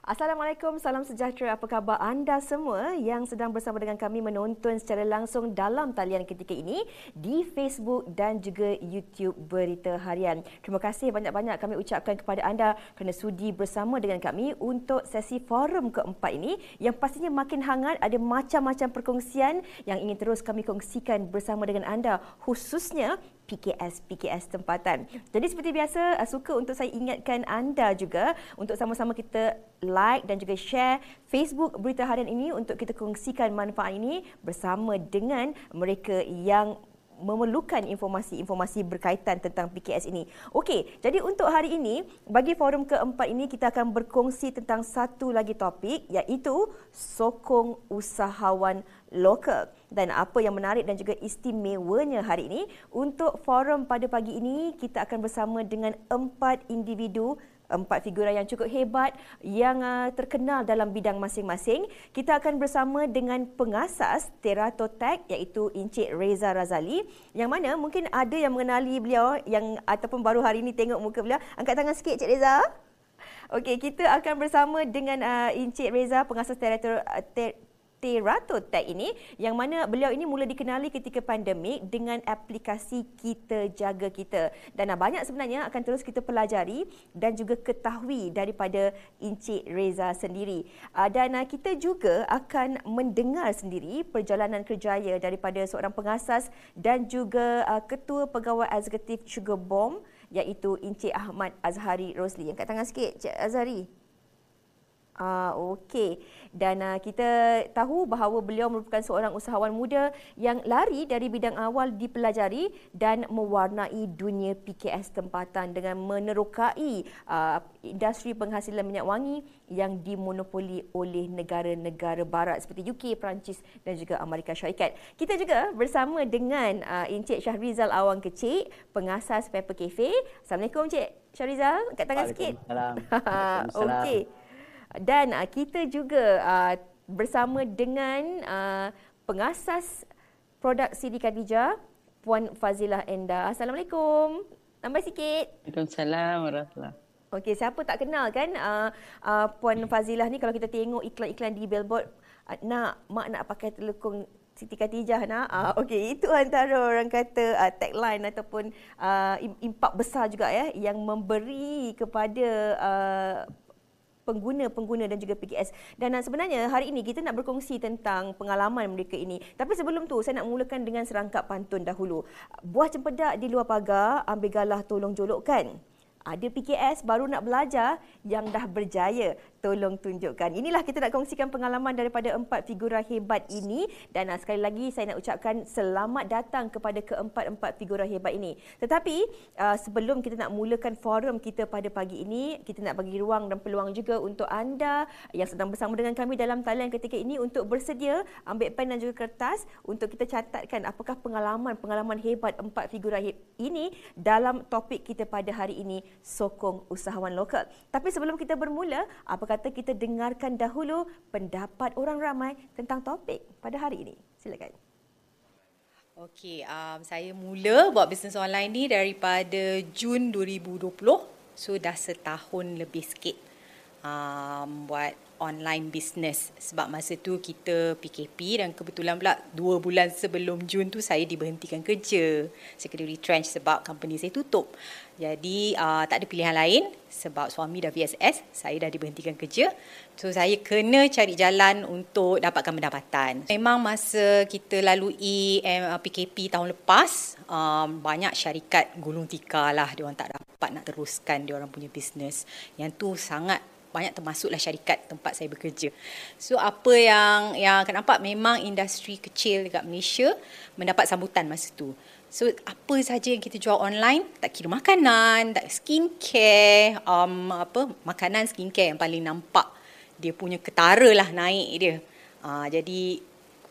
Assalamualaikum, salam sejahtera. Apa khabar anda semua yang sedang bersama dengan kami menonton secara langsung dalam talian ketika ini di Facebook dan juga YouTube Berita Harian. Terima kasih banyak-banyak kami ucapkan kepada anda kerana sudi bersama dengan kami untuk sesi forum keempat ini yang pastinya makin hangat. Ada macam-macam perkongsian yang ingin terus kami kongsikan bersama dengan anda khususnya PKS PKS tempatan. Jadi seperti biasa uh, suka untuk saya ingatkan anda juga untuk sama-sama kita like dan juga share Facebook Berita Harian ini untuk kita kongsikan manfaat ini bersama dengan mereka yang memerlukan informasi-informasi berkaitan tentang PKS ini. Okey, jadi untuk hari ini, bagi forum keempat ini kita akan berkongsi tentang satu lagi topik iaitu sokong usahawan lokal. Dan apa yang menarik dan juga istimewanya hari ini, untuk forum pada pagi ini kita akan bersama dengan empat individu empat figura yang cukup hebat yang uh, terkenal dalam bidang masing-masing. Kita akan bersama dengan pengasas Teratotech iaitu Encik Reza Razali yang mana mungkin ada yang mengenali beliau yang ataupun baru hari ini tengok muka beliau. Angkat tangan sikit Encik Reza. Okey, kita akan bersama dengan uh, Encik Reza pengasas Teratotech uh, Terato Tech ini yang mana beliau ini mula dikenali ketika pandemik dengan aplikasi Kita Jaga Kita. Dan banyak sebenarnya akan terus kita pelajari dan juga ketahui daripada Encik Reza sendiri. Ah, dan ah, kita juga akan mendengar sendiri perjalanan kerjaya daripada seorang pengasas dan juga ah, Ketua Pegawai Eksekutif Sugar Bomb iaitu Encik Ahmad Azhari Rosli. Yang kat tangan sikit, Encik Azhari. Ah, okey. Dan uh, kita tahu bahawa beliau merupakan seorang usahawan muda yang lari dari bidang awal dipelajari dan mewarnai dunia PKS tempatan dengan menerokai uh, industri penghasilan minyak wangi yang dimonopoli oleh negara-negara barat seperti UK, Perancis dan juga Amerika Syarikat. Kita juga bersama dengan uh, Encik Syahrizal Awang Kecik, pengasas Pepper Cafe. Assalamualaikum Encik Syahrizal. Angkat tangan sikit. Waalaikumsalam. Okey dan uh, kita juga uh, bersama dengan uh, pengasas produk Sidi Khadijah Puan Fazilah Enda. Assalamualaikum. Tambah sikit. Waalaikumsalam warahmatullahi Okey, siapa tak kenal kan uh, uh, Puan Fazilah ni kalau kita tengok iklan-iklan di billboard uh, nak mak nak pakai telekung Siti Khadijah nak. Uh, Okey, itu antara orang kata uh, tagline ataupun uh, impak besar juga ya yang memberi kepada uh, pengguna-pengguna dan juga PKS. Dan sebenarnya hari ini kita nak berkongsi tentang pengalaman mereka ini. Tapi sebelum tu saya nak mulakan dengan serangkap pantun dahulu. Buah cempedak di luar pagar, ambil galah tolong jolokkan. Ada PKS baru nak belajar yang dah berjaya tolong tunjukkan. Inilah kita nak kongsikan pengalaman daripada empat figura hebat ini dan uh, sekali lagi saya nak ucapkan selamat datang kepada keempat-empat figura hebat ini. Tetapi uh, sebelum kita nak mulakan forum kita pada pagi ini, kita nak bagi ruang dan peluang juga untuk anda yang sedang bersama dengan kami dalam talian ketika ini untuk bersedia ambil pen dan juga kertas untuk kita catatkan apakah pengalaman-pengalaman hebat empat figura hebat ini dalam topik kita pada hari ini sokong usahawan lokal. Tapi sebelum kita bermula, apa kata kita dengarkan dahulu pendapat orang ramai tentang topik pada hari ini. Silakan. Okey, um, saya mula buat bisnes online ni daripada Jun 2020. So dah setahun lebih sikit um, buat online business sebab masa tu kita PKP dan kebetulan pula dua bulan sebelum Jun tu saya diberhentikan kerja. Saya kena retrench sebab company saya tutup. Jadi uh, tak ada pilihan lain sebab suami dah VSS, saya dah diberhentikan kerja. So saya kena cari jalan untuk dapatkan pendapatan. Memang masa kita lalui PKP tahun lepas, um, banyak syarikat gulung tikar lah dia orang tak dapat nak teruskan dia orang punya bisnes. Yang tu sangat banyak termasuklah syarikat tempat saya bekerja. So apa yang yang akan nampak memang industri kecil dekat Malaysia mendapat sambutan masa tu. So apa saja yang kita jual online, tak kira makanan, tak skincare, um, apa makanan skincare yang paling nampak dia punya ketara lah naik dia. Uh, jadi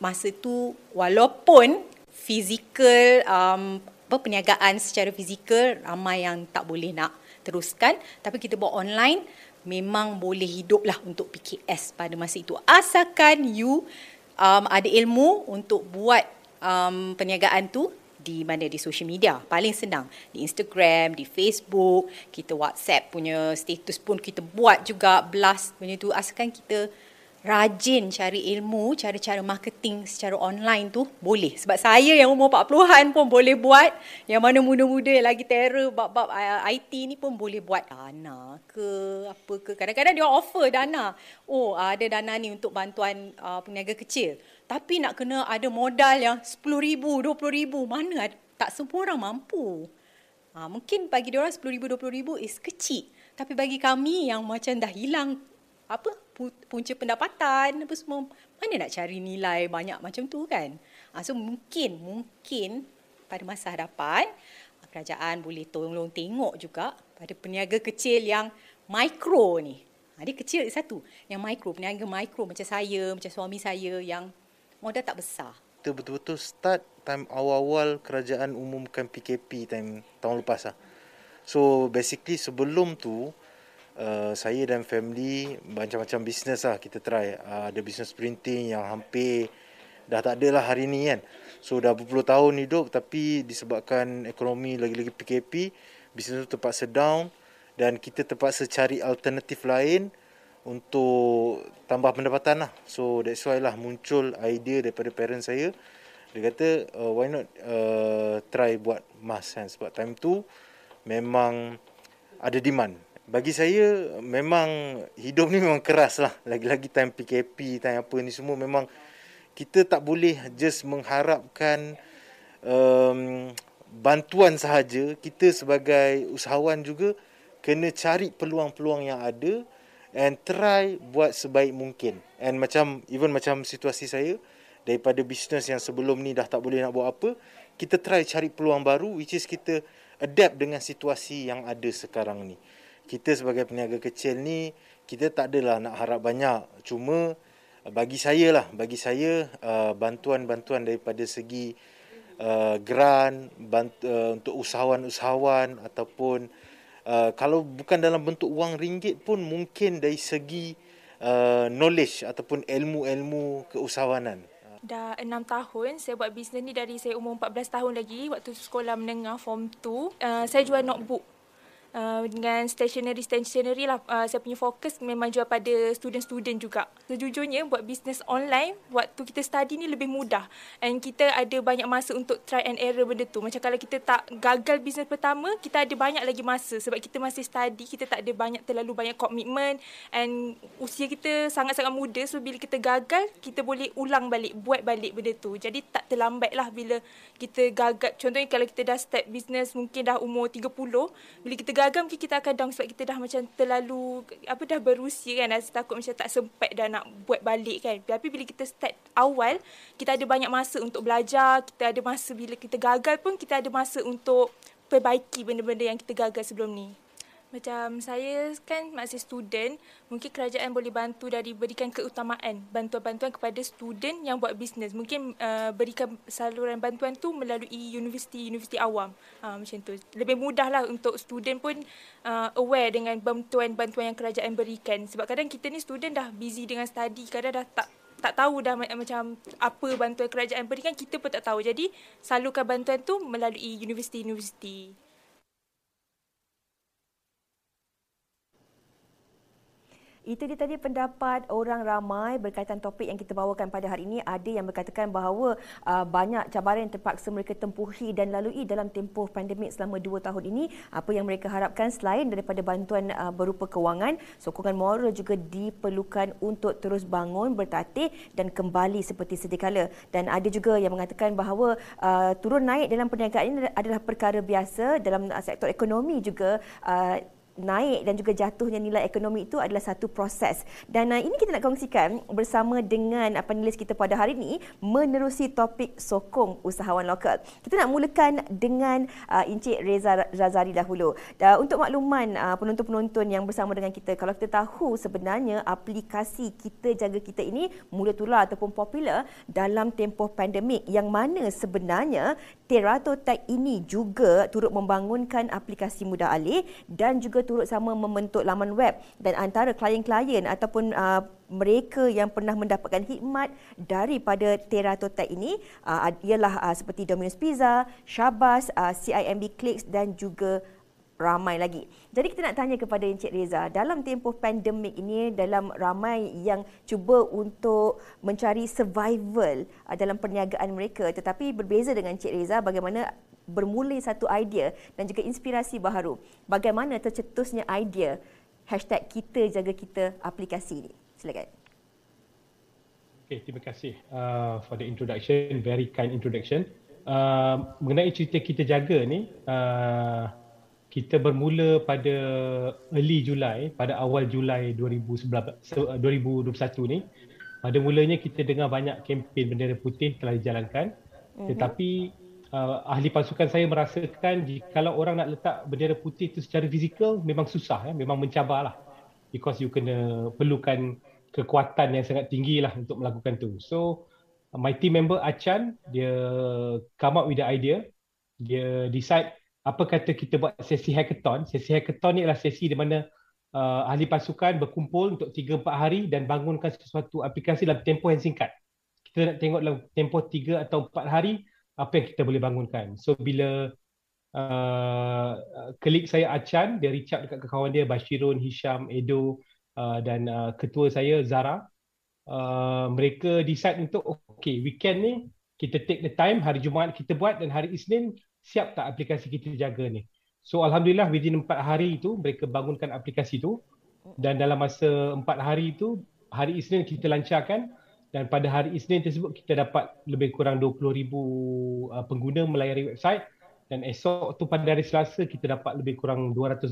masa tu walaupun fizikal um, apa perniagaan secara fizikal ramai yang tak boleh nak teruskan. Tapi kita buat online memang boleh hidup lah untuk PKS pada masa itu. Asalkan you um, ada ilmu untuk buat um, perniagaan tu di mana? Di social media. Paling senang. Di Instagram di Facebook kita WhatsApp punya status pun kita buat juga blast punya tu. Asalkan kita rajin cari ilmu cara-cara marketing secara online tu boleh. Sebab saya yang umur 40-an pun boleh buat. Yang mana muda-muda yang lagi terror bab-bab IT ni pun boleh buat. Dana ke apa ke. Kadang-kadang dia offer dana. Oh ada dana ni untuk bantuan uh, peniaga kecil. Tapi nak kena ada modal yang 10,000 20,000 mana tak semua orang mampu. Ha, mungkin bagi dia orang 10,000 20,000 is kecil. Tapi bagi kami yang macam dah hilang apa? Punca pendapatan apa semua. Mana nak cari nilai banyak macam tu kan? Ha, so mungkin mungkin pada masa hadapan kerajaan boleh tolong tengok juga pada peniaga kecil yang mikro ni. Ha, dia kecil satu. Yang mikro peniaga mikro macam saya macam suami saya yang modal tak besar. Kita betul-betul start time awal-awal kerajaan umumkan PKP time tahun lepas lah. So basically sebelum tu uh, saya dan family macam-macam bisnes lah kita try. Uh, ada bisnes printing yang hampir dah tak ada lah hari ni kan. So dah berpuluh tahun hidup tapi disebabkan ekonomi lagi-lagi PKP, bisnes tu terpaksa down dan kita terpaksa cari alternatif lain untuk tambah pendapatan lah. So that's why lah muncul idea daripada parents saya. Dia kata uh, why not uh, try buat mask kan sebab time tu memang ada demand bagi saya memang hidup ni memang keras lah. Lagi-lagi time PKP, time apa ni semua memang kita tak boleh just mengharapkan um, bantuan sahaja. Kita sebagai usahawan juga kena cari peluang-peluang yang ada and try buat sebaik mungkin. And macam even macam situasi saya daripada bisnes yang sebelum ni dah tak boleh nak buat apa, kita try cari peluang baru which is kita adapt dengan situasi yang ada sekarang ni kita sebagai peniaga kecil ni kita tak adalah nak harap banyak cuma bagi saya lah bagi saya uh, bantuan-bantuan daripada segi uh, grant untuk usahawan-usahawan ataupun kalau bukan dalam bentuk wang ringgit pun mungkin dari segi knowledge ataupun ilmu-ilmu keusahawanan Dah enam tahun saya buat bisnes ni dari saya umur 14 tahun lagi waktu sekolah menengah form 2. Uh, saya jual notebook Uh, dengan stationery stationery lah uh, saya punya fokus memang jual pada student-student juga. Sejujurnya buat bisnes online waktu kita study ni lebih mudah and kita ada banyak masa untuk try and error benda tu. Macam kalau kita tak gagal bisnes pertama, kita ada banyak lagi masa sebab kita masih study, kita tak ada banyak terlalu banyak komitmen and usia kita sangat-sangat muda so bila kita gagal, kita boleh ulang balik, buat balik benda tu. Jadi tak terlambat lah bila kita gagal. Contohnya kalau kita dah start bisnes mungkin dah umur 30, bila kita gagal mungkin kita akan down sebab kita dah macam terlalu apa dah berusia kan. Rasa takut macam tak sempat dah nak buat balik kan. Tapi bila kita start awal kita ada banyak masa untuk belajar. Kita ada masa bila kita gagal pun kita ada masa untuk perbaiki benda-benda yang kita gagal sebelum ni macam saya kan masih student, mungkin kerajaan boleh bantu dari berikan keutamaan bantuan-bantuan kepada student yang buat bisnes. Mungkin uh, berikan saluran bantuan tu melalui universiti-universiti awam. Uh, macam tu. Lebih mudahlah untuk student pun uh, aware dengan bantuan-bantuan yang kerajaan berikan. Sebab kadang kita ni student dah busy dengan study, kadang dah tak tak tahu dah macam apa bantuan kerajaan berikan kita pun tak tahu. Jadi salurkan bantuan tu melalui universiti-universiti. Itu dia tadi pendapat orang ramai berkaitan topik yang kita bawakan pada hari ini. Ada yang berkatakan bahawa uh, banyak cabaran yang terpaksa mereka tempuhi dan lalui dalam tempoh pandemik selama dua tahun ini. Apa yang mereka harapkan selain daripada bantuan uh, berupa kewangan, sokongan moral juga diperlukan untuk terus bangun, bertatih dan kembali seperti sedia kala. Dan ada juga yang mengatakan bahawa uh, turun naik dalam perniagaan ini adalah perkara biasa dalam uh, sektor ekonomi juga uh, naik dan juga jatuhnya nilai ekonomi itu adalah satu proses. Dan uh, ini kita nak kongsikan bersama dengan uh, penulis kita pada hari ini menerusi topik sokong usahawan lokal. Kita nak mulakan dengan uh, Encik Reza Razari dahulu. Uh, untuk makluman uh, penonton-penonton yang bersama dengan kita, kalau kita tahu sebenarnya aplikasi Kita Jaga Kita ini mula tular ataupun popular dalam tempoh pandemik yang mana sebenarnya Terato Tech ini juga turut membangunkan aplikasi mudah alih dan juga turut sama membentuk laman web dan antara klien-klien ataupun uh, mereka yang pernah mendapatkan hikmat daripada Terato Tech ini uh, ialah uh, seperti Domino's Pizza, Shabas, uh, CIMB Clicks dan juga ramai lagi. Jadi kita nak tanya kepada Encik Reza, dalam tempoh pandemik ini dalam ramai yang cuba untuk mencari survival uh, dalam perniagaan mereka tetapi berbeza dengan Encik Reza bagaimana bermula satu idea dan juga inspirasi baharu. Bagaimana tercetusnya idea hashtag kita jaga kita aplikasi ini. Silakan. Okay, terima kasih uh, for the introduction, very kind introduction. Uh, mengenai cerita kita jaga ni, uh, kita bermula pada early Julai, pada awal Julai 2019, 2021 ni. Pada mulanya kita dengar banyak kempen bendera putih telah dijalankan. Mm-hmm. Tetapi uh, ahli pasukan saya merasakan jika orang nak letak bendera putih itu secara fizikal memang susah, ya? memang mencabarlah. Because you kena perlukan kekuatan yang sangat tinggi lah untuk melakukan tu. So my team member Achan, dia come up with the idea. Dia decide apa kata kita buat sesi hackathon. Sesi hackathon ni adalah sesi di mana uh, ahli pasukan berkumpul untuk 3-4 hari dan bangunkan sesuatu aplikasi dalam tempoh yang singkat. Kita nak tengok dalam tempoh 3 atau 4 hari apa yang kita boleh bangunkan. So bila uh, klik saya Achan, dia reach out dekat kawan dia Bashirun, Hisham, Edo uh, dan uh, ketua saya Zara. Uh, mereka decide untuk okay weekend ni kita take the time hari Jumaat kita buat dan hari Isnin siap tak aplikasi kita jaga ni. So Alhamdulillah within empat hari itu mereka bangunkan aplikasi itu dan dalam masa empat hari itu hari Isnin kita lancarkan. Dan pada hari Isnin tersebut kita dapat lebih kurang 20,000 uh, pengguna melayari website. Dan esok tu pada hari Selasa kita dapat lebih kurang 200,000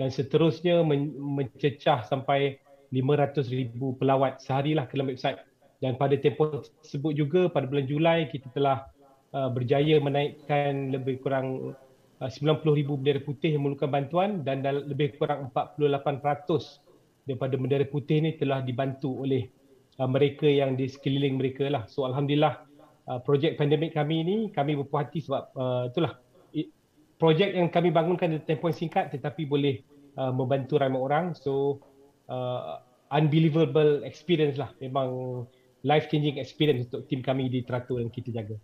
dan seterusnya men- mencecah sampai 500,000 pelawat seharilah ke dalam website. Dan pada tempoh tersebut juga pada bulan Julai kita telah Uh, berjaya menaikkan lebih kurang uh, 90,000 bendera putih yang memerlukan bantuan dan lebih kurang 48% daripada bendera putih ini telah dibantu oleh uh, mereka yang di sekeliling mereka lah. So Alhamdulillah uh, projek pandemik kami ini kami berpuas hati sebab uh, itulah projek yang kami bangunkan di tempoh singkat tetapi boleh uh, membantu ramai orang. So uh, unbelievable experience lah. Memang life changing experience untuk tim kami di Teratur yang kita jaga.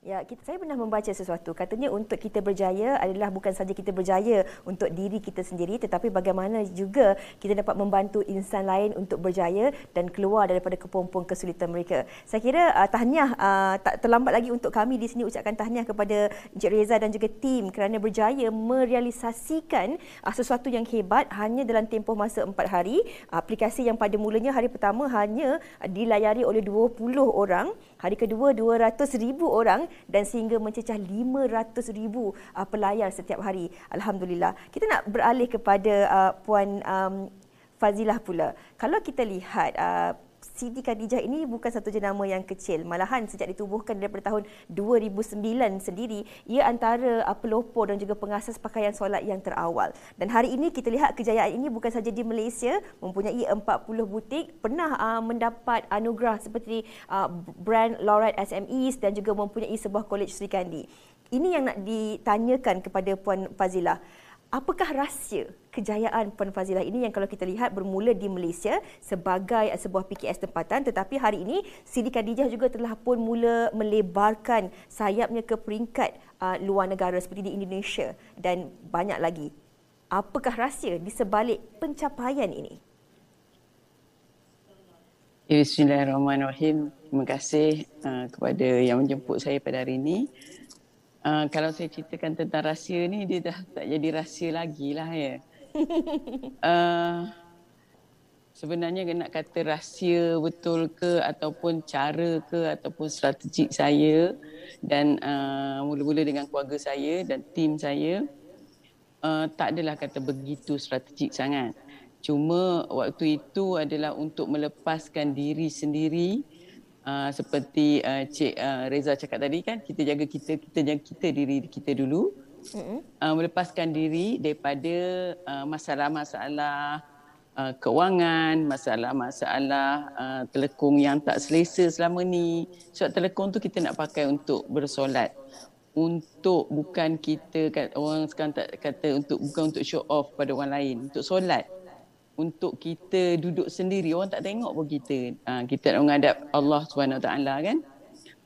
Ya, kita, saya pernah membaca sesuatu. Katanya untuk kita berjaya adalah bukan saja kita berjaya untuk diri kita sendiri tetapi bagaimana juga kita dapat membantu insan lain untuk berjaya dan keluar daripada kepompong kesulitan mereka. Saya kira uh, tahniah uh, tak terlambat lagi untuk kami di sini ucapkan tahniah kepada Encik Reza dan juga tim kerana berjaya merealisasikan uh, sesuatu yang hebat hanya dalam tempoh masa empat hari. Aplikasi yang pada mulanya hari pertama hanya dilayari oleh 20 orang, hari kedua 200,000 orang dan sehingga mencecah 500 ribu uh, pelayar setiap hari. Alhamdulillah. Kita nak beralih kepada uh, Puan um, Fazilah pula. Kalau kita lihat uh, Siti Khadijah ini bukan satu jenama yang kecil. Malahan sejak ditubuhkan daripada tahun 2009 sendiri, ia antara uh, pelopor dan juga pengasas pakaian solat yang terawal. Dan hari ini kita lihat kejayaan ini bukan saja di Malaysia, mempunyai 40 butik, pernah uh, mendapat anugerah seperti uh, brand Lorette SMEs dan juga mempunyai sebuah kolej Sri Kandi. Ini yang nak ditanyakan kepada Puan Fazilah. Apakah rahsia kejayaan Puan Fazilah ini yang kalau kita lihat bermula di Malaysia sebagai sebuah PKS tempatan tetapi hari ini Siti Khadijah juga telah pun mula melebarkan sayapnya ke peringkat uh, luar negara seperti di Indonesia dan banyak lagi. Apakah rahsia di sebalik pencapaian ini? Bismillahirrahmanirrahim. Terima kasih uh, kepada yang menjemput saya pada hari ini. Uh, kalau saya ceritakan tentang rahsia ni dia dah tak jadi rahsia lagi lah ya. Uh, sebenarnya nak kata rahsia betul ke ataupun cara ke ataupun strategik saya dan uh, mula-mula dengan keluarga saya dan tim saya uh, tak adalah kata begitu strategik sangat. Cuma waktu itu adalah untuk melepaskan diri sendiri uh, seperti uh, Cik uh, Reza cakap tadi kan kita jaga kita kita jaga kita diri kita dulu uh, melepaskan diri daripada uh, masalah-masalah uh, kewangan, masalah-masalah uh, telekung yang tak selesa selama ni. Sebab telekung tu kita nak pakai untuk bersolat. Untuk bukan kita orang sekarang tak kata untuk bukan untuk show off pada orang lain, untuk solat untuk kita duduk sendiri. Orang tak tengok pun kita. Uh, kita nak menghadap Allah taala kan?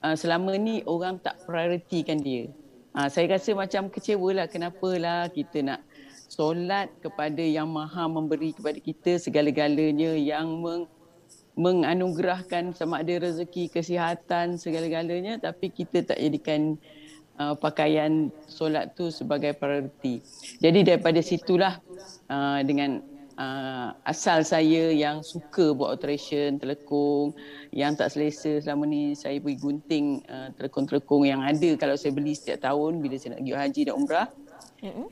Uh, selama ni orang tak prioritikan dia. Uh, saya rasa macam kecewalah kenapalah kita nak solat kepada yang maha memberi kepada kita segala-galanya yang meng, menganugerahkan sama ada rezeki kesihatan segala-galanya tapi kita tak jadikan uh, pakaian solat tu sebagai prioriti. Jadi daripada situlah uh, dengan uh, asal saya yang suka buat alteration telekung yang tak selesa selama ni saya pergi gunting uh, telekung-telekung yang ada kalau saya beli setiap tahun bila saya nak pergi haji dan umrah.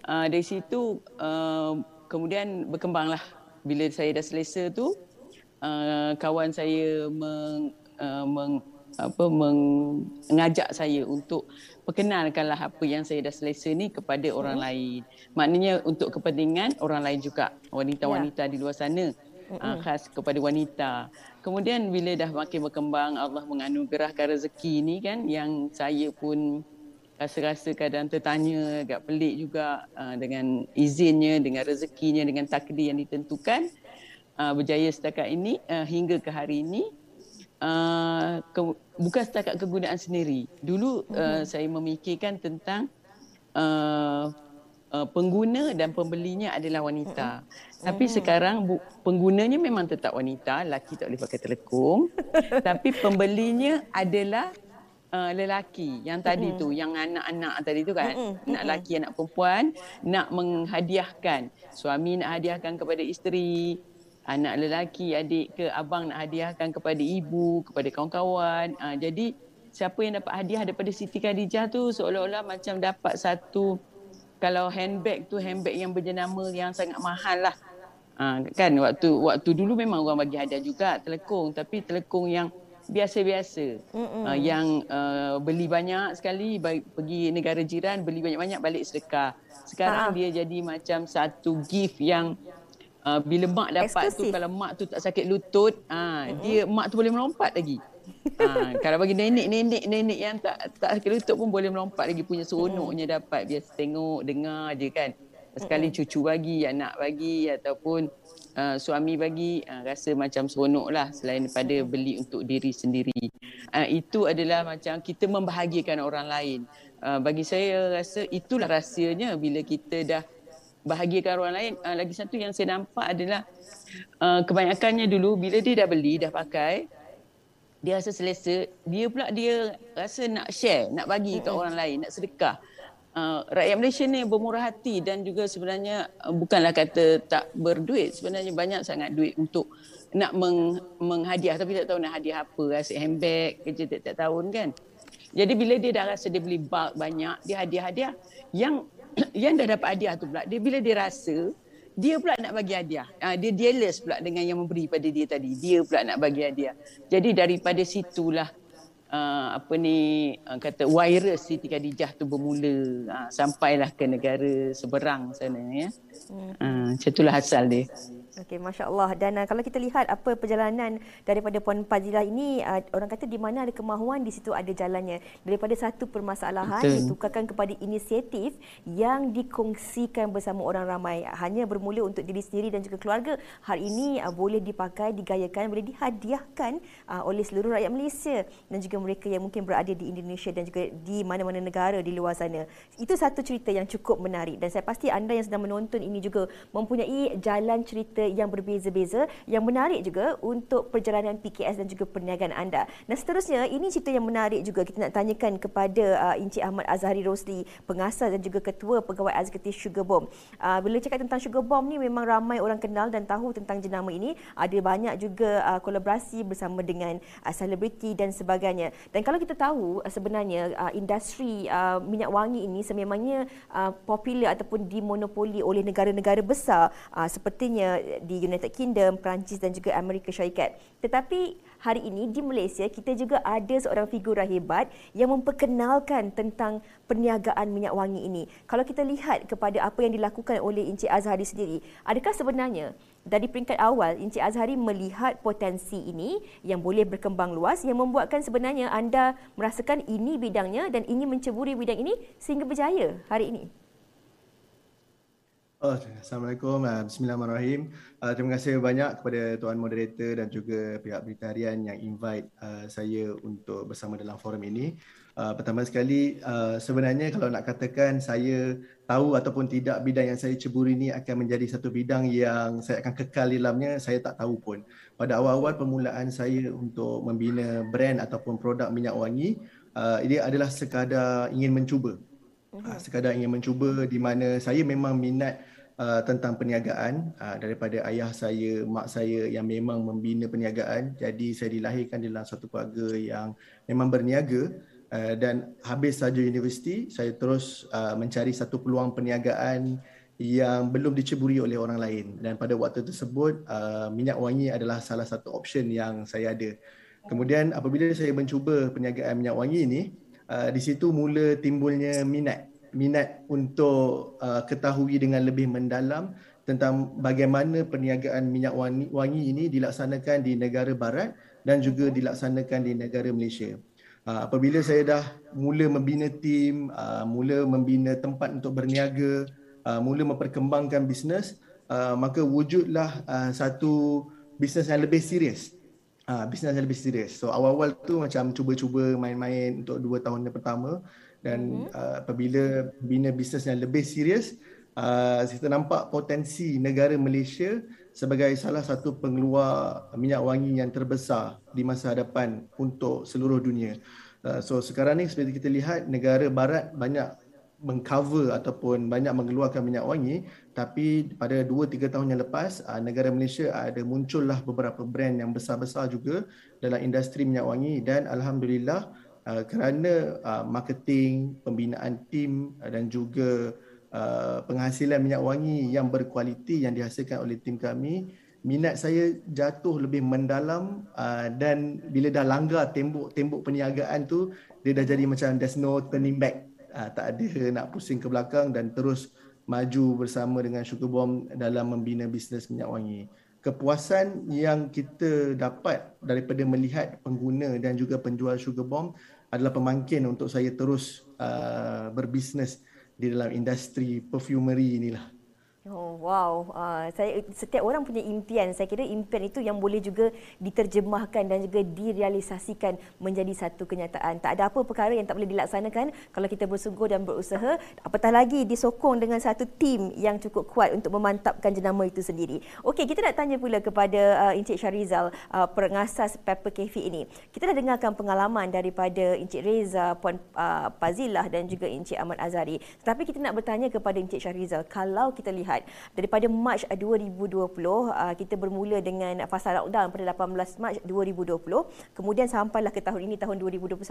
Uh, dari situ uh, kemudian berkembanglah. Bila saya dah selesa tu uh, kawan saya meng, uh, meng apa mengajak saya untuk perkenalkanlah apa yang saya dah selesa ni kepada hmm. orang lain. Maknanya untuk kepentingan orang lain juga, wanita-wanita ya. di luar sana. Uh, khas kepada wanita. Kemudian bila dah makin berkembang Allah menganugerahkan rezeki ni kan yang saya pun rasa-rasa kadang tertanya agak pelik juga uh, dengan izinnya, dengan rezekinya, dengan takdir yang ditentukan uh, berjaya setakat ini uh, hingga ke hari ini uh, ke, bukan setakat kegunaan sendiri. Dulu uh, saya memikirkan tentang uh, uh, pengguna dan pembelinya adalah wanita. Uh-huh. Tapi uh-huh. sekarang bu, penggunanya memang tetap wanita, lelaki tak boleh pakai telekung. tapi pembelinya adalah uh, lelaki yang tadi uh-huh. tu, yang anak-anak tadi tu kan. Uh-huh. Nak lelaki, anak perempuan, nak menghadiahkan. Suami nak hadiahkan kepada isteri, anak lelaki, adik ke abang nak hadiahkan kepada ibu, kepada kawan-kawan. Ha, jadi siapa yang dapat hadiah daripada Siti Khadijah tu seolah-olah macam dapat satu kalau handbag tu handbag yang berjenama yang sangat mahal lah. Ha, kan waktu waktu dulu memang orang bagi hadiah juga telekung tapi telekung yang biasa-biasa uh, yang uh, beli banyak sekali pergi negara jiran beli banyak-banyak balik sedekah. Sekarang ha. dia jadi macam satu gift yang uh, bila mak dapat Eksklusif. tu kalau mak tu tak sakit lutut uh, mm-hmm. dia mak tu boleh melompat lagi. Uh, kalau bagi nenek nenek nenek yang tak tak sakit lutut pun boleh melompat lagi punya seronoknya dapat. Biasa tengok dengar je kan. Sekali cucu bagi anak bagi ataupun uh, suami bagi uh, rasa macam seronok lah selain daripada beli untuk diri sendiri. Uh, itu adalah macam kita membahagiakan orang lain. Uh, bagi saya rasa itulah rahsianya bila kita dah bahagiakan orang lain. Uh, lagi satu yang saya nampak adalah uh, kebanyakannya dulu bila dia dah beli, dah pakai, dia rasa selesa, dia pula dia rasa nak share, nak bagi kat orang lain, nak sedekah. Uh, rakyat Malaysia ni bermurah hati dan juga sebenarnya uh, bukanlah kata tak berduit. Sebenarnya banyak sangat duit untuk nak meng, menghadiah tapi tak tahu nak hadiah apa. Rasa handbag kerja tiap-tiap tahun kan. Jadi bila dia dah rasa dia beli bulk banyak, dia hadiah-hadiah yang yang dah dapat hadiah tu pula dia bila dia rasa dia pula nak bagi hadiah. Uh, dia jealous pula dengan yang memberi pada dia tadi. Dia pula nak bagi hadiah. Jadi daripada situlah uh, apa ni uh, kata virus Siti Khadijah tu bermula uh, sampailah ke negara seberang sana ya. Hmm. uh, macam itulah asal dia Okey, Masya Allah. Dan uh, kalau kita lihat apa perjalanan daripada Puan Fazila ini, uh, orang kata di mana ada kemahuan, di situ ada jalannya. Daripada satu permasalahan Betul. ditukarkan kepada inisiatif yang dikongsikan bersama orang ramai. Hanya bermula untuk diri sendiri dan juga keluarga. Hari ini uh, boleh dipakai, digayakan, boleh dihadiahkan uh, oleh seluruh rakyat Malaysia dan juga mereka yang mungkin berada di Indonesia dan juga di mana-mana negara di luar sana. Itu satu cerita yang cukup menarik dan saya pasti anda yang sedang menonton ini juga mempunyai jalan cerita yang berbeza-beza yang menarik juga untuk perjalanan PKS dan juga perniagaan anda. Dan seterusnya, ini cerita yang menarik juga kita nak tanyakan kepada uh, Encik Ahmad Azhari Rosli, pengasas dan juga ketua pegawai eksekutif Sugar Bomb. Uh, bila cakap tentang Sugar Bomb ni memang ramai orang kenal dan tahu tentang jenama ini. Ada banyak juga uh, kolaborasi bersama dengan uh, selebriti dan sebagainya. Dan kalau kita tahu uh, sebenarnya uh, industri uh, minyak wangi ini sememangnya uh, popular ataupun dimonopoli oleh negara-negara besar uh, sepertinya di United Kingdom, Perancis dan juga Amerika Syarikat. Tetapi hari ini di Malaysia kita juga ada seorang figura hebat yang memperkenalkan tentang perniagaan minyak wangi ini. Kalau kita lihat kepada apa yang dilakukan oleh Encik Azhari sendiri, adakah sebenarnya dari peringkat awal Encik Azhari melihat potensi ini yang boleh berkembang luas yang membuatkan sebenarnya anda merasakan ini bidangnya dan ingin menceburi bidang ini sehingga berjaya hari ini? Oh, Assalamualaikum. Uh, Bismillahirrahmanirrahim. Uh, terima kasih banyak kepada tuan moderator dan juga pihak berita harian yang invite uh, saya untuk bersama dalam forum ini. Uh, pertama sekali, uh, sebenarnya kalau nak katakan saya tahu ataupun tidak bidang yang saya ceburi ini akan menjadi satu bidang yang saya akan kekal di dalamnya, saya tak tahu pun. Pada awal-awal permulaan saya untuk membina brand ataupun produk minyak wangi, uh, ini adalah sekadar ingin mencuba. Uh, sekadar ingin mencuba di mana saya memang minat uh, tentang perniagaan uh, daripada ayah saya, mak saya yang memang membina perniagaan. Jadi saya dilahirkan dalam satu keluarga yang memang berniaga uh, dan habis saja universiti, saya terus uh, mencari satu peluang perniagaan yang belum diceburi oleh orang lain. Dan pada waktu tersebut, uh, minyak wangi adalah salah satu option yang saya ada. Kemudian apabila saya mencuba perniagaan minyak wangi ini, uh, di situ mula timbulnya minat minat untuk uh, ketahui dengan lebih mendalam tentang bagaimana perniagaan minyak wangi, wangi ini dilaksanakan di negara barat dan juga dilaksanakan di negara Malaysia. Uh, apabila saya dah mula membina tim, uh, mula membina tempat untuk berniaga, uh, mula memperkembangkan bisnes, uh, maka wujudlah uh, satu bisnes yang lebih serius. Uh, bisnes yang lebih serius. So awal-awal tu macam cuba-cuba main-main untuk dua tahun yang pertama dan mm-hmm. uh, apabila bina bisnes yang lebih serius uh, kita nampak potensi negara Malaysia sebagai salah satu pengeluar minyak wangi yang terbesar di masa hadapan untuk seluruh dunia. Uh, so sekarang ni seperti kita lihat negara barat banyak mengcover ataupun banyak mengeluarkan minyak wangi tapi pada 2 3 tahun yang lepas uh, negara Malaysia ada muncullah beberapa brand yang besar-besar juga dalam industri minyak wangi dan alhamdulillah uh, kerana uh, marketing, pembinaan tim uh, dan juga uh, penghasilan minyak wangi yang berkualiti yang dihasilkan oleh tim kami, minat saya jatuh lebih mendalam uh, dan bila dah langgar tembok-tembok perniagaan tu, dia dah jadi macam there's no turning back. Uh, tak ada nak pusing ke belakang dan terus maju bersama dengan Sugar Bomb dalam membina bisnes minyak wangi kepuasan yang kita dapat daripada melihat pengguna dan juga penjual sugar bomb adalah pemangkin untuk saya terus uh, berbisnes di dalam industri perfumery inilah. Oh wow, uh, saya setiap orang punya impian. Saya kira impian itu yang boleh juga diterjemahkan dan juga direalisasikan menjadi satu kenyataan. Tak ada apa perkara yang tak boleh dilaksanakan kalau kita bersungguh dan berusaha. Apatah lagi disokong dengan satu tim yang cukup kuat untuk memantapkan jenama itu sendiri. Okey, kita nak tanya pula kepada uh, Encik Syarizal, uh, pengasas Pepper Cafe ini. Kita dah dengarkan pengalaman daripada Encik Reza, Puan uh, Pazilah dan juga Encik Ahmad Azari. Tetapi kita nak bertanya kepada Encik Syarizal, kalau kita lihat lihat daripada Mac 2020 uh, kita bermula dengan fasa lockdown pada 18 Mac 2020 kemudian sampailah ke tahun ini tahun 2021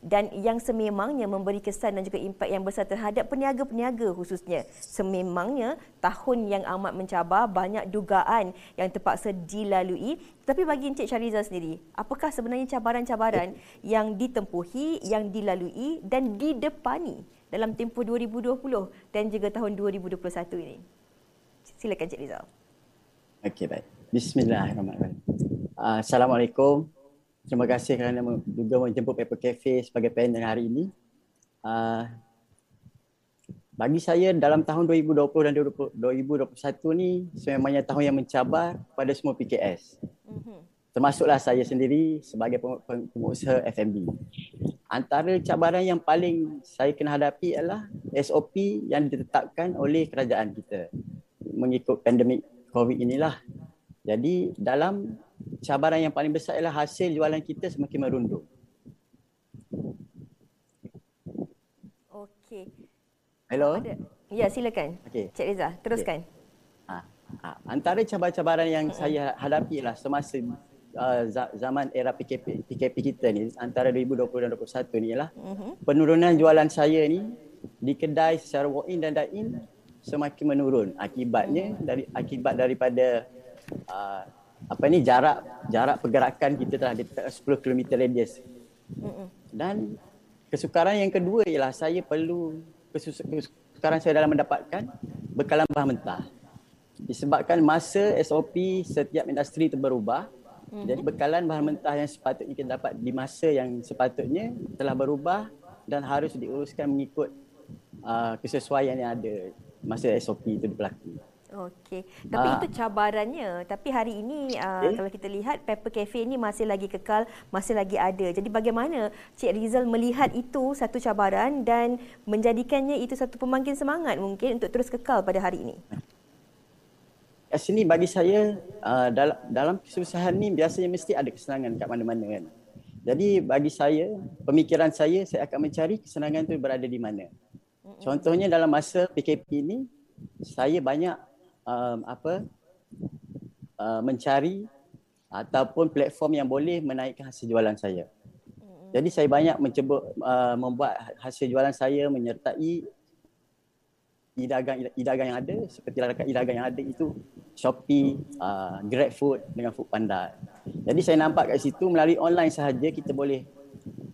dan yang sememangnya memberi kesan dan juga impak yang besar terhadap peniaga-peniaga khususnya. Sememangnya tahun yang amat mencabar banyak dugaan yang terpaksa dilalui. Tapi bagi Encik Syariza sendiri, apakah sebenarnya cabaran-cabaran yang ditempuhi, yang dilalui dan didepani dalam tempoh 2020 dan juga tahun 2021 ini. Silakan Cik Rizal. Okey baik. Bismillahirrahmanirrahim. Uh, Assalamualaikum. Terima kasih kerana juga menjemput Paper Cafe sebagai panel hari ini. Uh, bagi saya dalam tahun 2020 dan 2021 ni sememangnya tahun yang mencabar pada semua PKS. Mm-hmm termasuklah saya sendiri sebagai pengusaha F&B. Antara cabaran yang paling saya kena hadapi adalah SOP yang ditetapkan oleh kerajaan kita mengikut pandemik COVID inilah. Jadi dalam cabaran yang paling besar ialah hasil jualan kita semakin merunduk. Okey. Hello. Ya, silakan. Okay. Cik Reza, teruskan. Okay. Ha, ha. Antara cabaran-cabaran yang saya hadapi ialah semasa uh, zaman era PKP, PKP kita ni antara 2020 dan 2021 ni ialah uh-huh. penurunan jualan saya ni di kedai secara walk-in dan dine-in semakin menurun. Akibatnya dari akibat daripada uh, apa ni jarak jarak pergerakan kita telah di 10 km radius. Dan kesukaran yang kedua ialah saya perlu kesukaran saya dalam mendapatkan bekalan bahan mentah. Disebabkan masa SOP setiap industri itu berubah, Mm-hmm. Jadi bekalan bahan mentah yang sepatutnya kita dapat di masa yang sepatutnya telah berubah dan harus diuruskan mengikut uh, kesesuaian yang ada masa SOP itu berlaku. Okey. Tapi ha. itu cabarannya. Tapi hari ini uh, okay. kalau kita lihat Pepper Cafe ini masih lagi kekal, masih lagi ada. Jadi bagaimana Cik Rizal melihat itu satu cabaran dan menjadikannya itu satu pemangkin semangat mungkin untuk terus kekal pada hari ini? Kat sini bagi saya uh, dalam dalam kesusahan ni biasanya mesti ada kesenangan kat mana-mana kan. Jadi bagi saya, pemikiran saya saya akan mencari kesenangan tu berada di mana. Contohnya dalam masa PKP ini saya banyak um, apa uh, mencari ataupun platform yang boleh menaikkan hasil jualan saya. Jadi saya banyak mencuba uh, membuat hasil jualan saya menyertai e-dagang e-dagang yang ada seperti e-dagang yang ada itu Shopee, uh, GrabFood dengan Foodpanda. Jadi saya nampak kat situ melalui online sahaja kita boleh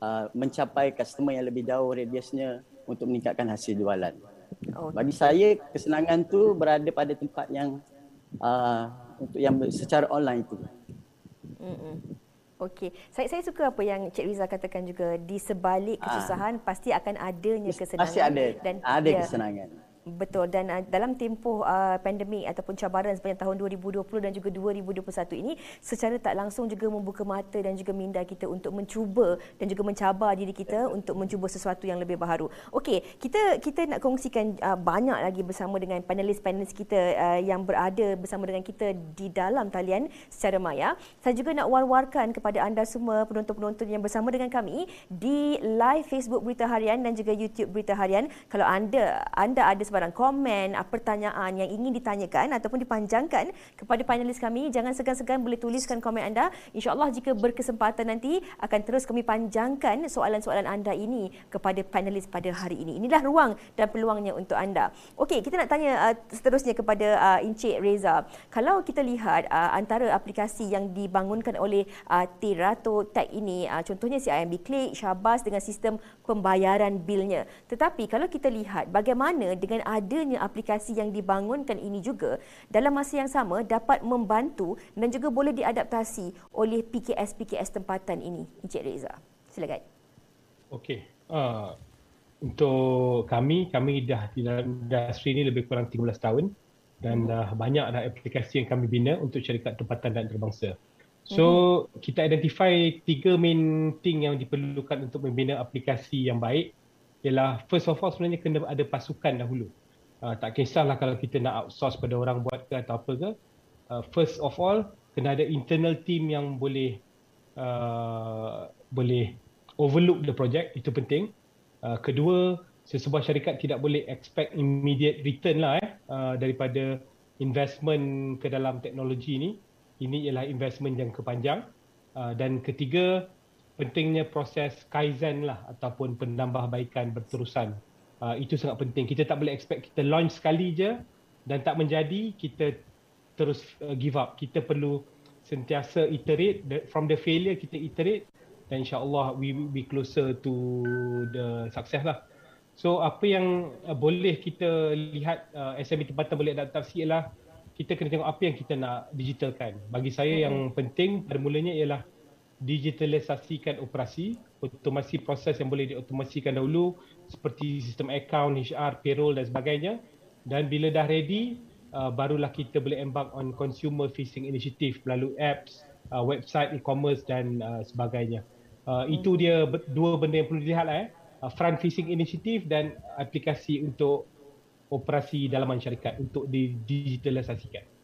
uh, mencapai customer yang lebih jauh radiusnya untuk meningkatkan hasil jualan. Okay. Bagi saya kesenangan tu berada pada tempat yang uh, untuk yang secara online itu. Mm-mm. Okey, saya saya suka apa yang Cik Riza katakan juga di sebalik kesusahan ha. pasti akan adanya kesenangan pasti ada dan ada ya, kesenangan. Betul dan uh, dalam tempoh uh, pandemik ataupun cabaran sepanjang tahun 2020 dan juga 2021 ini secara tak langsung juga membuka mata dan juga minda kita untuk mencuba dan juga mencabar diri kita untuk mencuba sesuatu yang lebih baharu. Okey, kita kita nak kongsikan uh, banyak lagi bersama dengan panelis-panelis kita uh, yang berada bersama dengan kita di dalam talian secara maya. Saya juga nak war-warkan kepada anda semua penonton-penonton yang bersama dengan kami di live Facebook Berita Harian dan juga YouTube Berita Harian. Kalau anda anda ada sebarang komen, ah, pertanyaan yang ingin ditanyakan ataupun dipanjangkan kepada panelis kami, jangan segan-segan boleh tuliskan komen anda. InsyaAllah jika berkesempatan nanti akan terus kami panjangkan soalan-soalan anda ini kepada panelis pada hari ini. Inilah ruang dan peluangnya untuk anda. Okey, kita nak tanya uh, seterusnya kepada uh, Encik Reza. Kalau kita lihat uh, antara aplikasi yang dibangunkan oleh uh, Tirato Tech ini, uh, contohnya si IMB Click, Syabas dengan sistem pembayaran bilnya. Tetapi kalau kita lihat bagaimana dengan dengan adanya aplikasi yang dibangunkan ini juga dalam masa yang sama dapat membantu dan juga boleh diadaptasi oleh PKS-PKS tempatan ini. Encik Reza, silakan. Okey. Uh, untuk kami, kami dah di dalam industri ini lebih kurang 13 tahun dan dah uh, banyak dah aplikasi yang kami bina untuk syarikat tempatan dan antarabangsa. So, mm-hmm. kita identify tiga main thing yang diperlukan untuk membina aplikasi yang baik ialah first of all sebenarnya kena ada pasukan dahulu. Uh, tak kisahlah kalau kita nak outsource pada orang buat ke atau apa ke. Uh, first of all kena ada internal team yang boleh uh, boleh overlook the project itu penting. Uh, kedua sesebuah syarikat tidak boleh expect immediate return lah eh uh, daripada investment ke dalam teknologi ini. Ini ialah investment yang kepanjang. Uh, dan ketiga pentingnya proses kaizen lah ataupun penambahbaikan berterusan. Uh, itu sangat penting. Kita tak boleh expect kita launch sekali je dan tak menjadi, kita terus uh, give up. Kita perlu sentiasa iterate from the failure kita iterate dan insyaallah we be closer to the success lah. So apa yang uh, boleh kita lihat uh, SME tempatan boleh adaptasi ialah kita kena tengok apa yang kita nak digitalkan. Bagi saya yang penting pada mulanya ialah digitalisasikan operasi, otomasi proses yang boleh diotomasikan dahulu seperti sistem account, HR, payroll dan sebagainya. Dan bila dah ready, uh, barulah kita boleh embark on consumer facing initiative melalui apps, uh, website, e-commerce dan uh, sebagainya. Uh, hmm. Itu dia dua benda yang perlu dilihat lah eh. Uh, front facing initiative dan aplikasi untuk operasi dalaman syarikat untuk didigitalisasikan.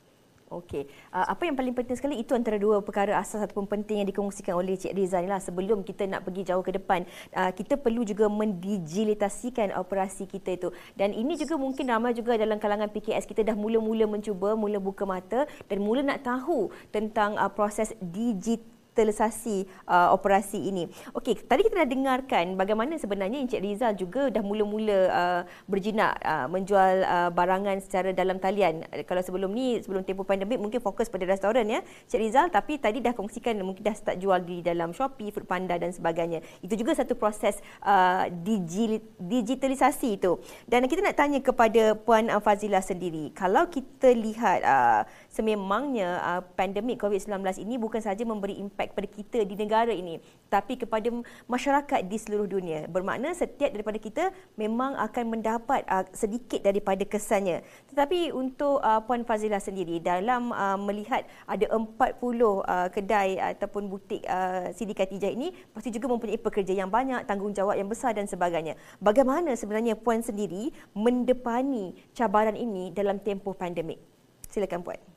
Okey. Uh, apa yang paling penting sekali itu antara dua perkara asas ataupun penting yang dikongsikan oleh Cik Riza ni lah sebelum kita nak pergi jauh ke depan. Uh, kita perlu juga mendigitalisasikan operasi kita itu. Dan ini juga mungkin ramai juga dalam kalangan PKS kita dah mula-mula mencuba, mula buka mata dan mula nak tahu tentang uh, proses digit digitalisasi uh, operasi ini. Okey, tadi kita dah dengarkan bagaimana sebenarnya Encik Rizal juga dah mula-mula uh, berjinak uh, menjual uh, barangan secara dalam talian. Kalau sebelum ni, sebelum tempoh pandemik mungkin fokus pada restoran ya, Encik Rizal tapi tadi dah kongsikan mungkin dah start jual di dalam Shopee, Foodpanda dan sebagainya. Itu juga satu proses uh, digi- digitalisasi itu. Dan kita nak tanya kepada Puan Fazila sendiri. Kalau kita lihat uh, sememangnya uh, pandemik COVID-19 ini bukan sahaja memberi impak kepada kita di negara ini tapi kepada masyarakat di seluruh dunia. Bermakna setiap daripada kita memang akan mendapat uh, sedikit daripada kesannya. Tetapi untuk uh, Puan Fazila sendiri dalam uh, melihat ada 40 uh, kedai ataupun butik uh, Sidi Katijah ini pasti juga mempunyai pekerja yang banyak, tanggungjawab yang besar dan sebagainya. Bagaimana sebenarnya Puan sendiri mendepani cabaran ini dalam tempoh pandemik? Silakan Puan.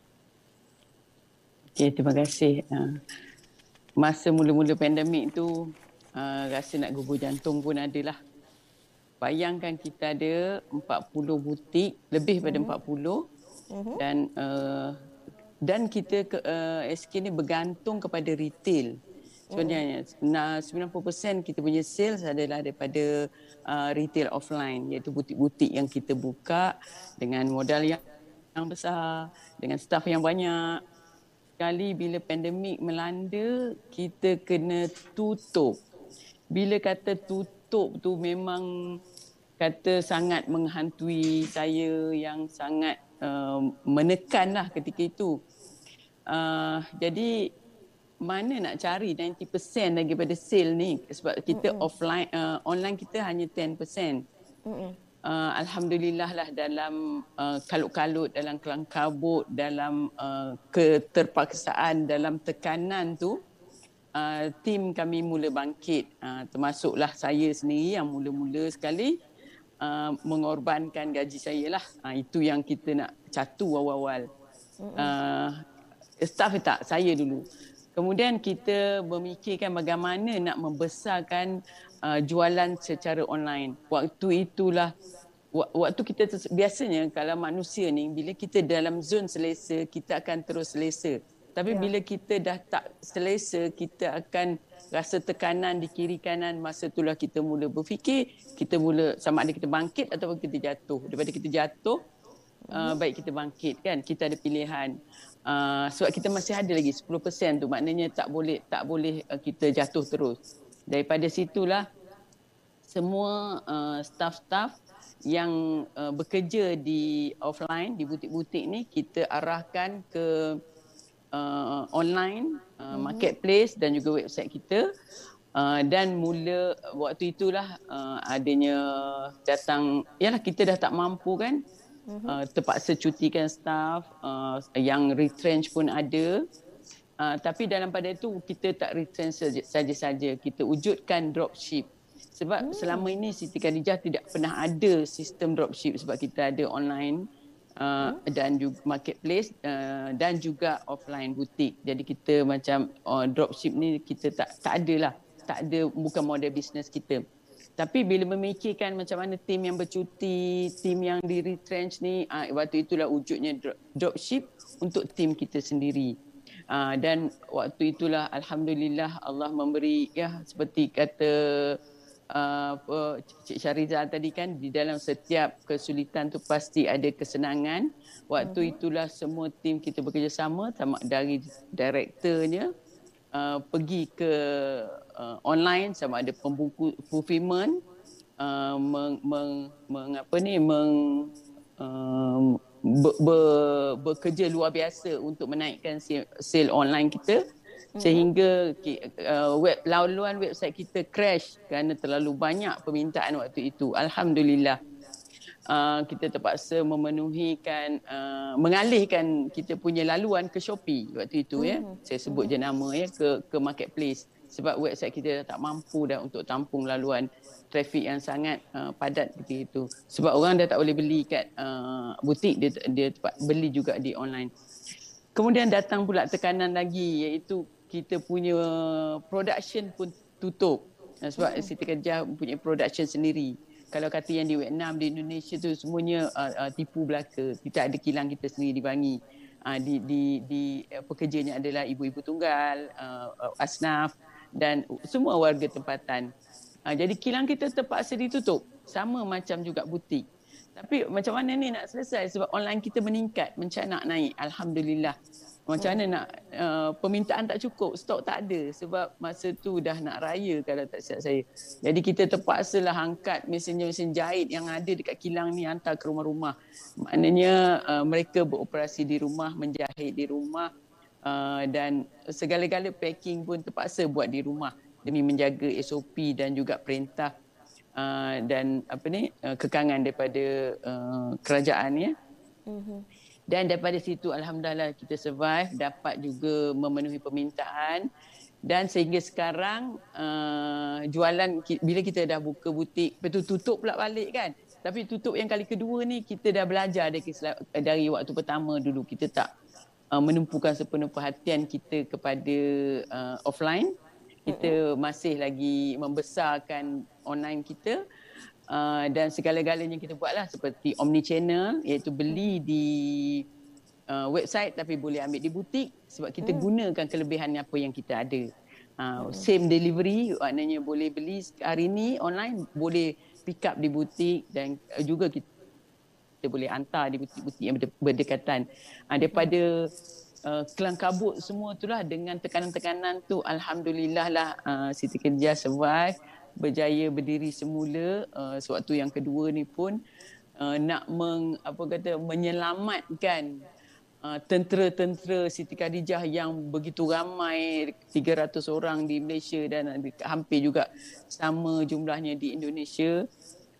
Okay, terima kasih. Uh, masa mula-mula pandemik tu, uh, rasa nak gugur jantung pun adalah. Bayangkan kita ada 40 butik, lebih pada uh-huh. 40 uh-huh. dan uh, dan kita ke uh, SK ni bergantung kepada retail. Sebenarnya uh-huh. 90% kita punya sales adalah daripada uh, retail offline iaitu butik-butik yang kita buka dengan modal yang yang besar, dengan staff yang banyak, sekali bila pandemik melanda, kita kena tutup. Bila kata tutup tu memang kata sangat menghantui saya yang sangat uh, menekan lah ketika itu. Uh, jadi mana nak cari 90% daripada sale ni sebab kita Mm-mm. offline uh, online kita hanya 10%. Mm-mm uh, alhamdulillah lah dalam uh, kalut-kalut dalam kelang kabut dalam uh, keterpaksaan dalam tekanan tu uh, tim kami mula bangkit. Uh, termasuklah saya sendiri yang mula-mula sekali uh, mengorbankan gaji saya lah. Uh, itu yang kita nak catu awal-awal. Uh, staff tak? Saya dulu. Kemudian kita memikirkan bagaimana nak membesarkan uh, jualan secara online. Waktu itulah waktu kita biasanya kalau manusia ni bila kita dalam zon selesa kita akan terus selesa. Tapi ya. bila kita dah tak selesa kita akan rasa tekanan di kiri kanan masa itulah kita mula berfikir kita mula sama ada kita bangkit ataupun kita jatuh. Daripada kita jatuh uh, baik kita bangkit kan kita ada pilihan. Uh, sebab kita masih ada lagi 10% tu maknanya tak boleh tak boleh uh, kita jatuh terus daripada situlah semua uh, staff-staff yang uh, bekerja di offline di butik-butik ni kita arahkan ke uh, online uh, mm-hmm. marketplace dan juga website kita uh, dan mula waktu itulah uh, adanya datang yalah kita dah tak mampu kan mm-hmm. uh, terpaksa cutikan staff uh, yang retrench pun ada Uh, tapi dalam pada itu kita tak retrench saja-saja. Kita wujudkan dropship. Sebab hmm. selama ini Siti Khadijah tidak pernah ada sistem dropship sebab kita ada online uh, hmm. dan juga marketplace uh, dan juga offline butik. Jadi kita macam uh, dropship ni kita tak tak ada lah. Tak ada bukan model bisnes kita. Tapi bila memikirkan macam mana tim yang bercuti, tim yang di retrench ni, uh, waktu itulah wujudnya dropship untuk tim kita sendiri. Uh, dan waktu itulah alhamdulillah Allah memberi ya seperti kata uh, Cik Syarizal tadi kan di dalam setiap kesulitan tu pasti ada kesenangan. Waktu uh-huh. itulah semua tim kita bekerjasama dari direkturnya uh, pergi ke uh, online sama ada pembuku fulfillment uh, meng, meng, meng apa ni meng uh, ber, ber, bekerja luar biasa untuk menaikkan sale, online kita. Mhm. sehingga uh, web laluan website kita crash kerana terlalu banyak permintaan waktu itu. Alhamdulillah. Uh, kita terpaksa memenuhikan uh, mengalihkan kita punya laluan ke Shopee waktu itu ya. Mhm. saya sebut je nama ya ke ke marketplace sebab website kita tak mampu dah untuk tampung laluan trafik yang sangat uh, padat ketika itu. Sebab orang dah tak boleh beli kat uh, butik dia dia tempat beli juga di online. Kemudian datang pula tekanan lagi iaitu kita punya production pun tutup. Uh, sebab hmm. Siti Khadijah punya production sendiri. Kalau kata yang di Vietnam di Indonesia tu semuanya uh, uh, tipu belaka. Kita ada kilang kita sendiri di Bangi. Uh, di di di uh, pekerjanya adalah ibu-ibu tunggal, uh, asnaf dan semua warga tempatan. Uh, jadi kilang kita terpaksa ditutup sama macam juga butik. Tapi macam mana ni nak selesai sebab online kita meningkat, mencanak naik. Alhamdulillah. Macam mana nak uh, permintaan tak cukup, stok tak ada sebab masa tu dah nak raya kalau tak silap saya. Jadi kita terpaksa lah angkat mesin-mesin jahit yang ada dekat kilang ni hantar ke rumah-rumah. Maknanya uh, mereka beroperasi di rumah, menjahit di rumah uh, dan segala-gala packing pun terpaksa buat di rumah demi menjaga SOP dan juga perintah uh, dan apa ni uh, kekangan daripada uh, kerajaan ya. Mm-hmm. Dan daripada situ Alhamdulillah kita survive, dapat juga memenuhi permintaan. Dan sehingga sekarang uh, jualan, bila kita dah buka butik, betul tutup pula balik kan. Tapi tutup yang kali kedua ni kita dah belajar dari, dari waktu pertama dulu. Kita tak uh, menumpukan sepenuh perhatian kita kepada uh, offline. Kita masih lagi membesarkan online kita. Uh, dan segala-galanya kita buatlah seperti omni channel iaitu beli di uh, website tapi boleh ambil di butik sebab kita hmm. gunakan kelebihan apa yang kita ada. Uh, hmm. Same delivery maknanya boleh beli hari ni online boleh pick up di butik dan uh, juga kita, kita boleh hantar di butik-butik yang berdekatan. Uh, daripada uh, kelang kabut semua itulah dengan tekanan-tekanan tu alhamdulillah lah uh, Siti Kerja survive berjaya berdiri semula uh, sewaktu yang kedua ni pun uh, nak meng, apa kata menyelamatkan uh, tentera-tentera Siti Khadijah yang begitu ramai 300 orang di Malaysia dan hampir juga sama jumlahnya di Indonesia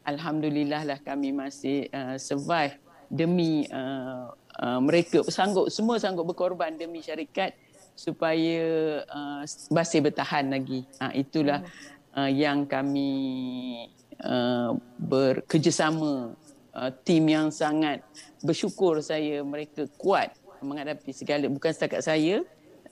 alhamdulillah lah kami masih uh, survive demi uh, uh, mereka sanggup semua sanggup berkorban demi syarikat supaya uh, masih bertahan lagi. Uh, itulah uh, yang kami uh, bekerjasama uh, tim yang sangat bersyukur saya mereka kuat menghadapi segala bukan setakat saya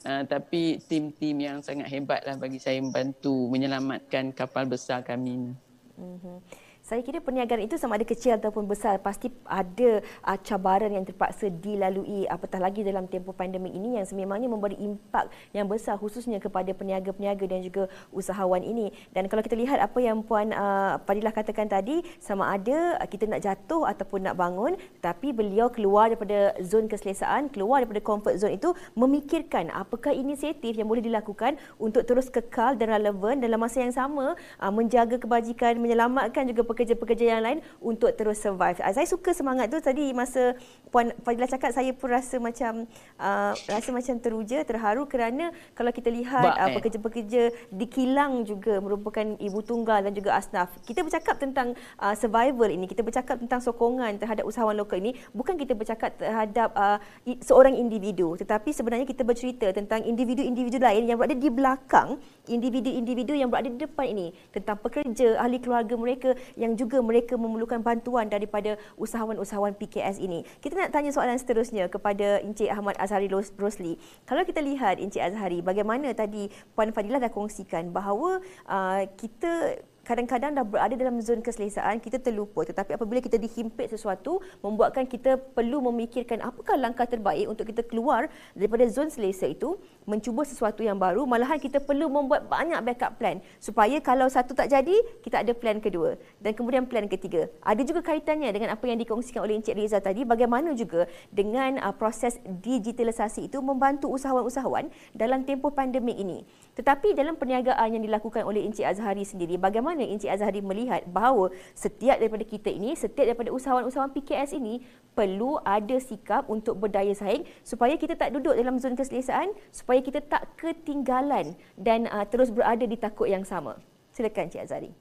uh, tapi tim-tim yang sangat hebatlah bagi saya membantu menyelamatkan kapal besar kami ini. Mm-hmm. Saya kira perniagaan itu sama ada kecil ataupun besar pasti ada uh, cabaran yang terpaksa dilalui apatah lagi dalam tempoh pandemik ini yang sememangnya memberi impak yang besar khususnya kepada peniaga-peniaga dan juga usahawan ini. Dan kalau kita lihat apa yang puan uh, Fadilah katakan tadi sama ada uh, kita nak jatuh ataupun nak bangun tapi beliau keluar daripada zon keselesaan, keluar daripada comfort zone itu memikirkan apakah inisiatif yang boleh dilakukan untuk terus kekal dan relevan dalam masa yang sama uh, menjaga kebajikan, menyelamatkan juga pekerja-pekerja yang lain untuk terus survive. Uh, saya suka semangat tu. Tadi masa Puan Fadilah cakap saya pun rasa macam uh, rasa macam teruja, terharu kerana kalau kita lihat uh, pekerja-pekerja di kilang juga merupakan ibu tunggal dan juga asnaf. Kita bercakap tentang uh, survival ini, kita bercakap tentang sokongan terhadap usahawan lokal ini, bukan kita bercakap terhadap uh, seorang individu. Tetapi sebenarnya kita bercerita tentang individu-individu lain yang berada di belakang individu-individu yang berada di depan ini. Tentang pekerja, ahli keluarga mereka yang juga mereka memerlukan bantuan daripada usahawan-usahawan PKS ini. Kita nak tanya soalan seterusnya kepada Encik Ahmad Azhari Rosli. Kalau kita lihat Encik Azhari, bagaimana tadi Puan Fadilah dah kongsikan bahawa uh, kita kadang-kadang dah berada dalam zon keselesaan kita terlupa. Tetapi apabila kita dihimpit sesuatu membuatkan kita perlu memikirkan apakah langkah terbaik untuk kita keluar daripada zon selesa itu mencuba sesuatu yang baru. Malahan kita perlu membuat banyak backup plan supaya kalau satu tak jadi kita ada plan kedua. Dan kemudian plan ketiga. Ada juga kaitannya dengan apa yang dikongsikan oleh Encik Reza tadi bagaimana juga dengan uh, proses digitalisasi itu membantu usahawan-usahawan dalam tempoh pandemik ini tetapi dalam perniagaan yang dilakukan oleh Encik Azhari sendiri bagaimana Encik Azhari melihat bahawa setiap daripada kita ini, setiap daripada usahawan-usahawan PKS ini perlu ada sikap untuk berdaya saing supaya kita tak duduk dalam zon keselesaan, supaya kita tak ketinggalan dan uh, terus berada di takut yang sama. Silakan Encik Azhari.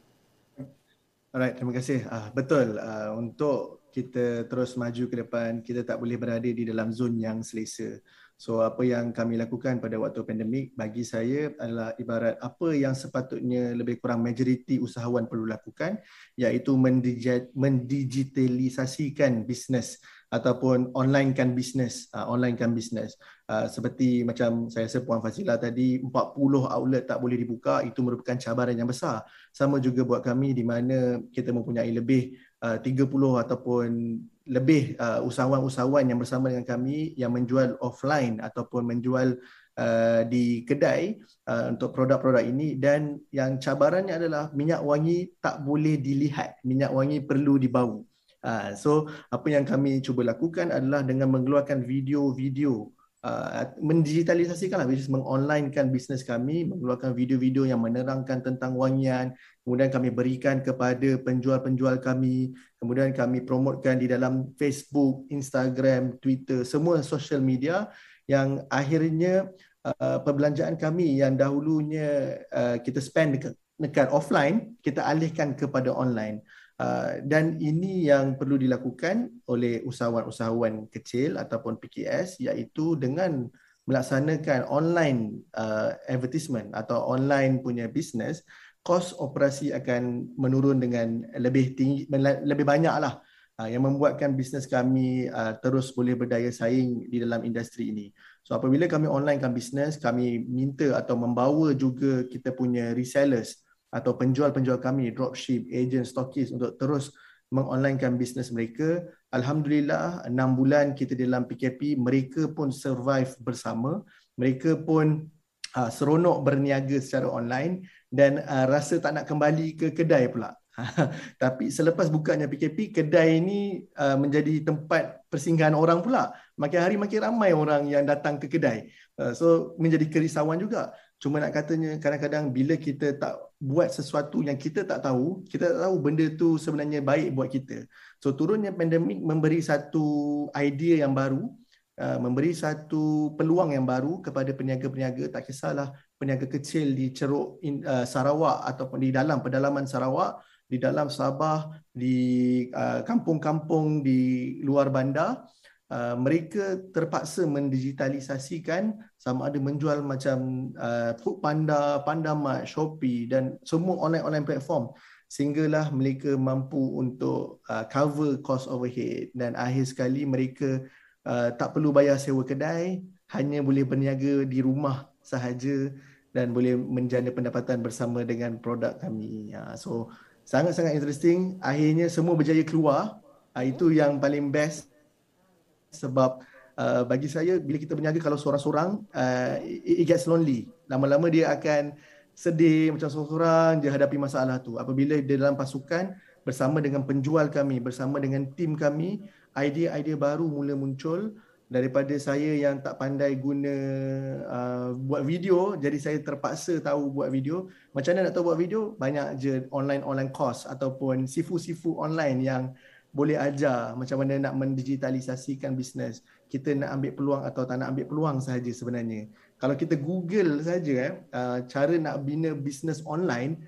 Alright, terima kasih. Uh, betul, uh, untuk kita terus maju ke depan, kita tak boleh berada di dalam zon yang selesa. So apa yang kami lakukan pada waktu pandemik bagi saya adalah ibarat apa yang sepatutnya lebih kurang majoriti usahawan perlu lakukan iaitu mendigitalisasikan bisnes ataupun online kan bisnes uh, online kan bisnes. Uh, seperti macam saya rasa puan Fazila tadi 40 outlet tak boleh dibuka itu merupakan cabaran yang besar. Sama juga buat kami di mana kita mempunyai lebih uh, 30 ataupun lebih uh, usahawan-usahawan yang bersama dengan kami yang menjual offline ataupun menjual uh, di kedai uh, untuk produk-produk ini. Dan yang cabarannya adalah minyak wangi tak boleh dilihat minyak wangi perlu dibau. Uh, so apa yang kami cuba lakukan adalah dengan mengeluarkan video-video uh, mendigitalisasikan lah, mengonlinekan bisnes kami, mengeluarkan video-video yang menerangkan tentang wangian, kemudian kami berikan kepada penjual-penjual kami, kemudian kami promotkan di dalam Facebook, Instagram, Twitter, semua social media yang akhirnya uh, perbelanjaan kami yang dahulunya uh, kita spend dekat, dekat offline, kita alihkan kepada online. Uh, dan ini yang perlu dilakukan oleh usahawan-usahawan kecil ataupun PKS iaitu dengan melaksanakan online uh, advertisement atau online punya business kos operasi akan menurun dengan lebih tinggi lebih banyaklah uh, yang membuatkan bisnes kami uh, terus boleh berdaya saing di dalam industri ini. So apabila kami onlinekan bisnes, kami minta atau membawa juga kita punya resellers atau penjual-penjual kami, dropship, agent, stockist untuk terus mengonlinekan bisnes mereka. Alhamdulillah, enam bulan kita dalam PKP, mereka pun survive bersama. Mereka pun uh, seronok berniaga secara online dan uh, rasa tak nak kembali ke kedai pula. Tapi selepas bukanya PKP, kedai ini uh, menjadi tempat persinggahan orang pula. Makin hari makin ramai orang yang datang ke kedai. Uh, so menjadi kerisauan juga. Cuma nak katanya kadang-kadang bila kita tak buat sesuatu yang kita tak tahu, kita tak tahu benda tu sebenarnya baik buat kita. So turunnya pandemik memberi satu idea yang baru, uh, memberi satu peluang yang baru kepada peniaga-peniaga tak kisahlah peniaga kecil di Ceruk uh, Sarawak ataupun di dalam pedalaman Sarawak, di dalam Sabah, di uh, kampung-kampung di luar bandar Uh, mereka terpaksa mendigitalisasikan sama ada menjual macam uh, Food Panda, Panda Mart, Shopee dan semua online-online platform sehinggalah mereka mampu untuk uh, cover cost overhead dan akhir sekali mereka uh, tak perlu bayar sewa kedai hanya boleh berniaga di rumah sahaja dan boleh menjana pendapatan bersama dengan produk kami. Uh, so sangat-sangat interesting. Akhirnya semua berjaya keluar. Uh, itu yang paling best sebab uh, bagi saya bila kita berniaga kalau seorang-seorang uh, it, gets lonely. Lama-lama dia akan sedih macam seorang-seorang dia hadapi masalah tu. Apabila dia dalam pasukan bersama dengan penjual kami bersama dengan tim kami idea-idea baru mula muncul daripada saya yang tak pandai guna uh, buat video. Jadi saya terpaksa tahu buat video. Macam mana nak tahu buat video? Banyak je online online course ataupun sifu-sifu online yang boleh ajar macam mana nak mendigitalisasikan bisnes. Kita nak ambil peluang atau tak nak ambil peluang sahaja sebenarnya. Kalau kita Google saja eh, uh, cara nak bina bisnes online,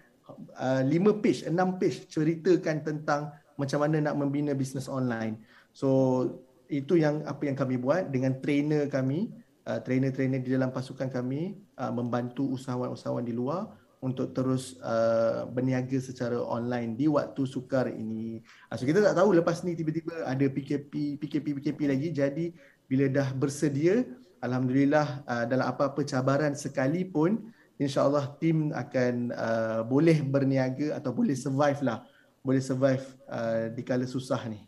uh, lima page, enam page ceritakan tentang macam mana nak membina bisnes online. So itu yang apa yang kami buat dengan trainer kami, uh, trainer-trainer di dalam pasukan kami membantu usahawan-usahawan di luar untuk terus uh, berniaga secara online di waktu sukar ini. Uh, so kita tak tahu lepas ni tiba-tiba ada PKP, PKP, PKP lagi. Jadi bila dah bersedia, Alhamdulillah uh, dalam apa-apa cabaran sekalipun, insyaAllah tim akan uh, boleh berniaga atau boleh survive lah. Boleh survive uh, di kala susah ni.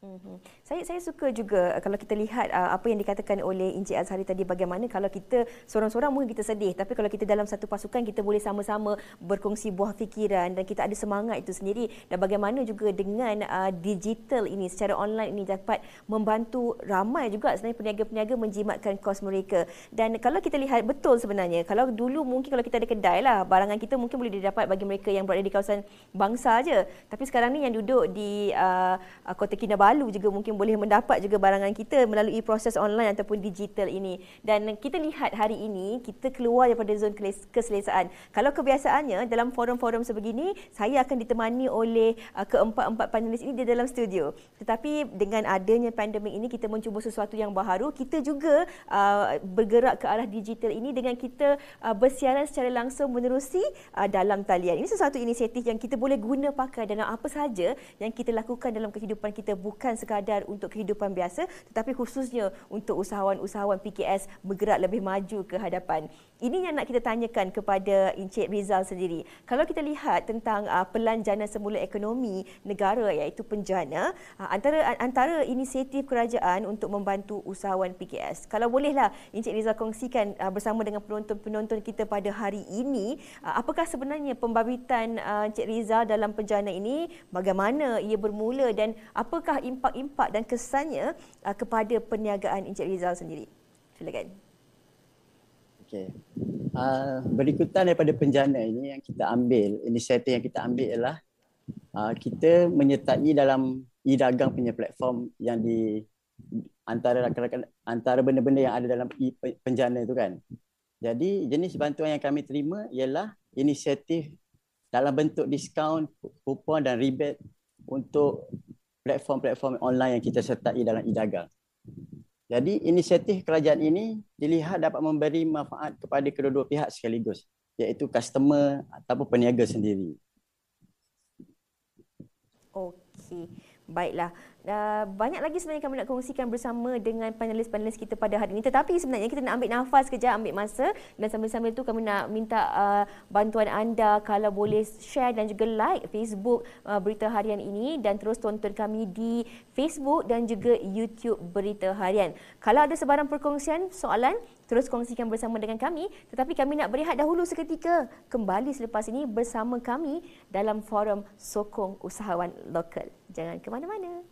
Mm-hmm. Saya saya suka juga uh, kalau kita lihat uh, apa yang dikatakan oleh Encik Azhari tadi bagaimana kalau kita seorang-seorang mungkin kita sedih tapi kalau kita dalam satu pasukan kita boleh sama-sama berkongsi buah fikiran dan kita ada semangat itu sendiri. Dan bagaimana juga dengan uh, digital ini secara online ini dapat membantu ramai juga sebenarnya peniaga-peniaga menjimatkan kos mereka. Dan kalau kita lihat betul sebenarnya kalau dulu mungkin kalau kita ada kedai lah barangan kita mungkin boleh didapat bagi mereka yang berada di kawasan bangsa aja. Tapi sekarang ni yang duduk di uh, Kota Kinabalu lalu juga mungkin boleh mendapat juga barangan kita melalui proses online ataupun digital ini. Dan kita lihat hari ini kita keluar daripada zon keselesaan. Kalau kebiasaannya dalam forum-forum sebegini saya akan ditemani oleh uh, keempat-empat panelis ini di dalam studio. Tetapi dengan adanya pandemik ini kita mencuba sesuatu yang baharu. Kita juga uh, bergerak ke arah digital ini dengan kita uh, bersiaran secara langsung menerusi dalam talian. Ini sesuatu inisiatif yang kita boleh guna pakai dalam apa saja yang kita lakukan dalam kehidupan kita bukan sekadar untuk kehidupan biasa tetapi khususnya untuk usahawan-usahawan PKS bergerak lebih maju ke hadapan. Ini yang nak kita tanyakan kepada Encik Rizal sendiri. Kalau kita lihat tentang uh, pelanjana semula ekonomi negara iaitu penjana, uh, antara antara inisiatif kerajaan untuk membantu usahawan PKS. Kalau bolehlah Encik Rizal kongsikan uh, bersama dengan penonton-penonton kita pada hari ini, uh, apakah sebenarnya pembabitan uh, Encik Rizal dalam penjana ini, bagaimana ia bermula dan apakah impak-impak dan kesannya uh, kepada perniagaan Encik Rizal sendiri? Silakan. Okey. Uh, berikutan daripada penjana ini yang kita ambil, inisiatif yang kita ambil ialah uh, kita menyertai dalam e-dagang punya platform yang di antara rakan-rakan antara benda-benda yang ada dalam e penjana itu kan. Jadi jenis bantuan yang kami terima ialah inisiatif dalam bentuk diskaun, kupon dan rebate untuk platform-platform online yang kita sertai dalam e-dagang. Jadi inisiatif kerajaan ini dilihat dapat memberi manfaat kepada kedua-dua pihak sekaligus iaitu customer ataupun peniaga sendiri. Okey. Baiklah. Uh, banyak lagi sebenarnya kami nak kongsikan bersama dengan panelis-panelis kita pada hari ini. Tetapi sebenarnya kita nak ambil nafas kejap, ambil masa dan sambil-sambil itu kami nak minta uh, bantuan anda kalau boleh share dan juga like Facebook uh, Berita Harian ini dan terus tonton kami di Facebook dan juga YouTube Berita Harian. Kalau ada sebarang perkongsian, soalan, terus kongsikan bersama dengan kami. Tetapi kami nak berehat dahulu seketika. Kembali selepas ini bersama kami dalam forum Sokong Usahawan Lokal. Jangan ke mana-mana.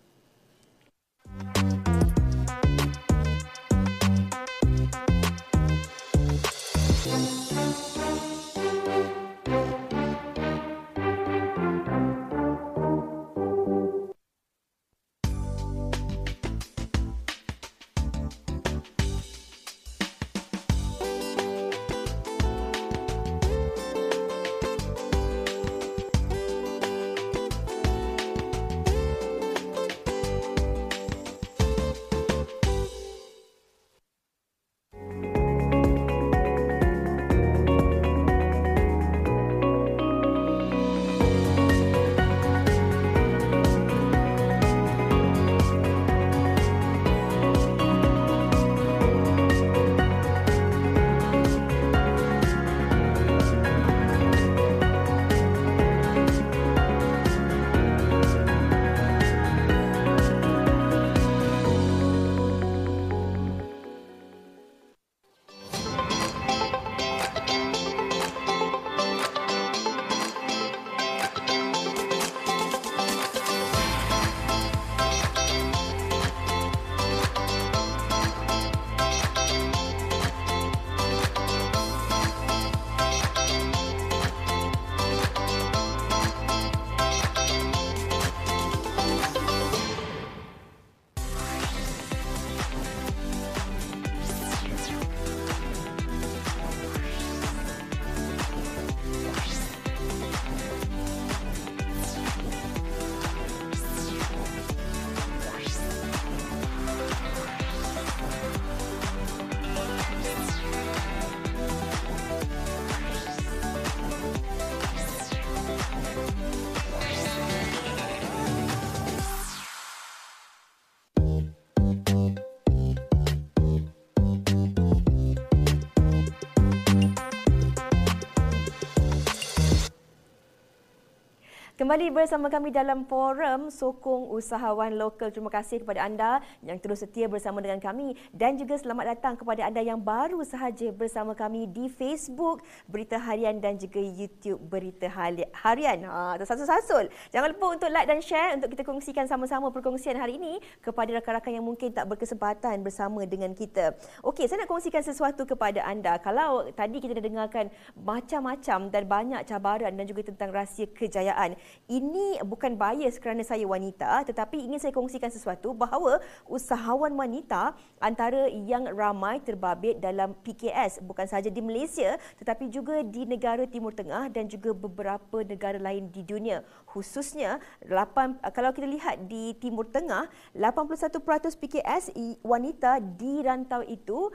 Kembali bersama kami dalam forum Sokong Usahawan Lokal. Terima kasih kepada anda yang terus setia bersama dengan kami dan juga selamat datang kepada anda yang baru sahaja bersama kami di Facebook Berita Harian dan juga YouTube Berita Harian. Ha, tersasul-sasul. Jangan lupa untuk like dan share untuk kita kongsikan sama-sama perkongsian hari ini kepada rakan-rakan yang mungkin tak berkesempatan bersama dengan kita. Okey, saya nak kongsikan sesuatu kepada anda. Kalau tadi kita dah dengarkan macam-macam dan banyak cabaran dan juga tentang rahsia kejayaan ini bukan bias kerana saya wanita tetapi ingin saya kongsikan sesuatu bahawa usahawan wanita antara yang ramai terbabit dalam PKS bukan sahaja di Malaysia tetapi juga di negara Timur Tengah dan juga beberapa negara lain di dunia. Khususnya 8 kalau kita lihat di Timur Tengah 81% PKS wanita di rantau itu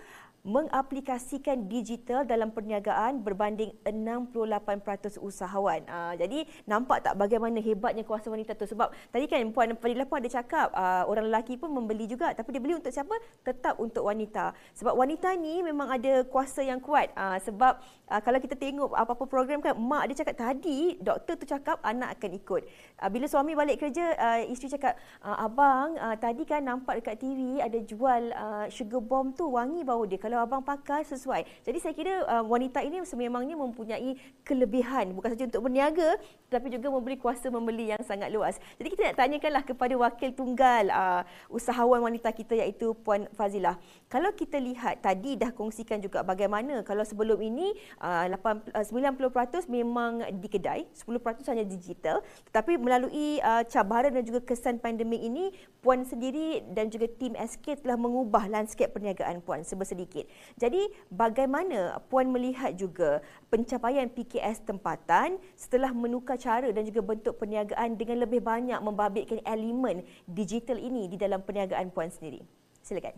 mengaplikasikan digital dalam perniagaan berbanding 68% usahawan. Uh, jadi nampak tak bagaimana hebatnya kuasa wanita tu sebab tadi kan Puan Fadila pun ada cakap uh, orang lelaki pun membeli juga tapi dia beli untuk siapa? Tetap untuk wanita. Sebab wanita ni memang ada kuasa yang kuat uh, sebab uh, kalau kita tengok apa-apa program kan mak dia cakap tadi doktor tu cakap anak akan ikut. Uh, bila suami balik kerja uh, isteri cakap abang uh, tadi kan nampak dekat TV ada jual uh, sugar bomb tu wangi bau dia. Kalau kalau abang pakai sesuai. Jadi saya kira uh, wanita ini sememangnya mempunyai kelebihan bukan saja untuk berniaga tetapi juga memberi kuasa membeli yang sangat luas. Jadi kita nak tanyakanlah kepada wakil tunggal uh, usahawan wanita kita iaitu Puan Fazilah. Kalau kita lihat tadi dah kongsikan juga bagaimana kalau sebelum ini uh, 8, uh, 90% memang di kedai, 10% hanya digital tetapi melalui uh, cabaran dan juga kesan pandemik ini Puan sendiri dan juga tim SK telah mengubah lanskap perniagaan Puan sebersedikit sikit. Jadi bagaimana puan melihat juga pencapaian PKS tempatan setelah menukar cara dan juga bentuk perniagaan dengan lebih banyak membabitkan elemen digital ini di dalam perniagaan puan sendiri? Silakan.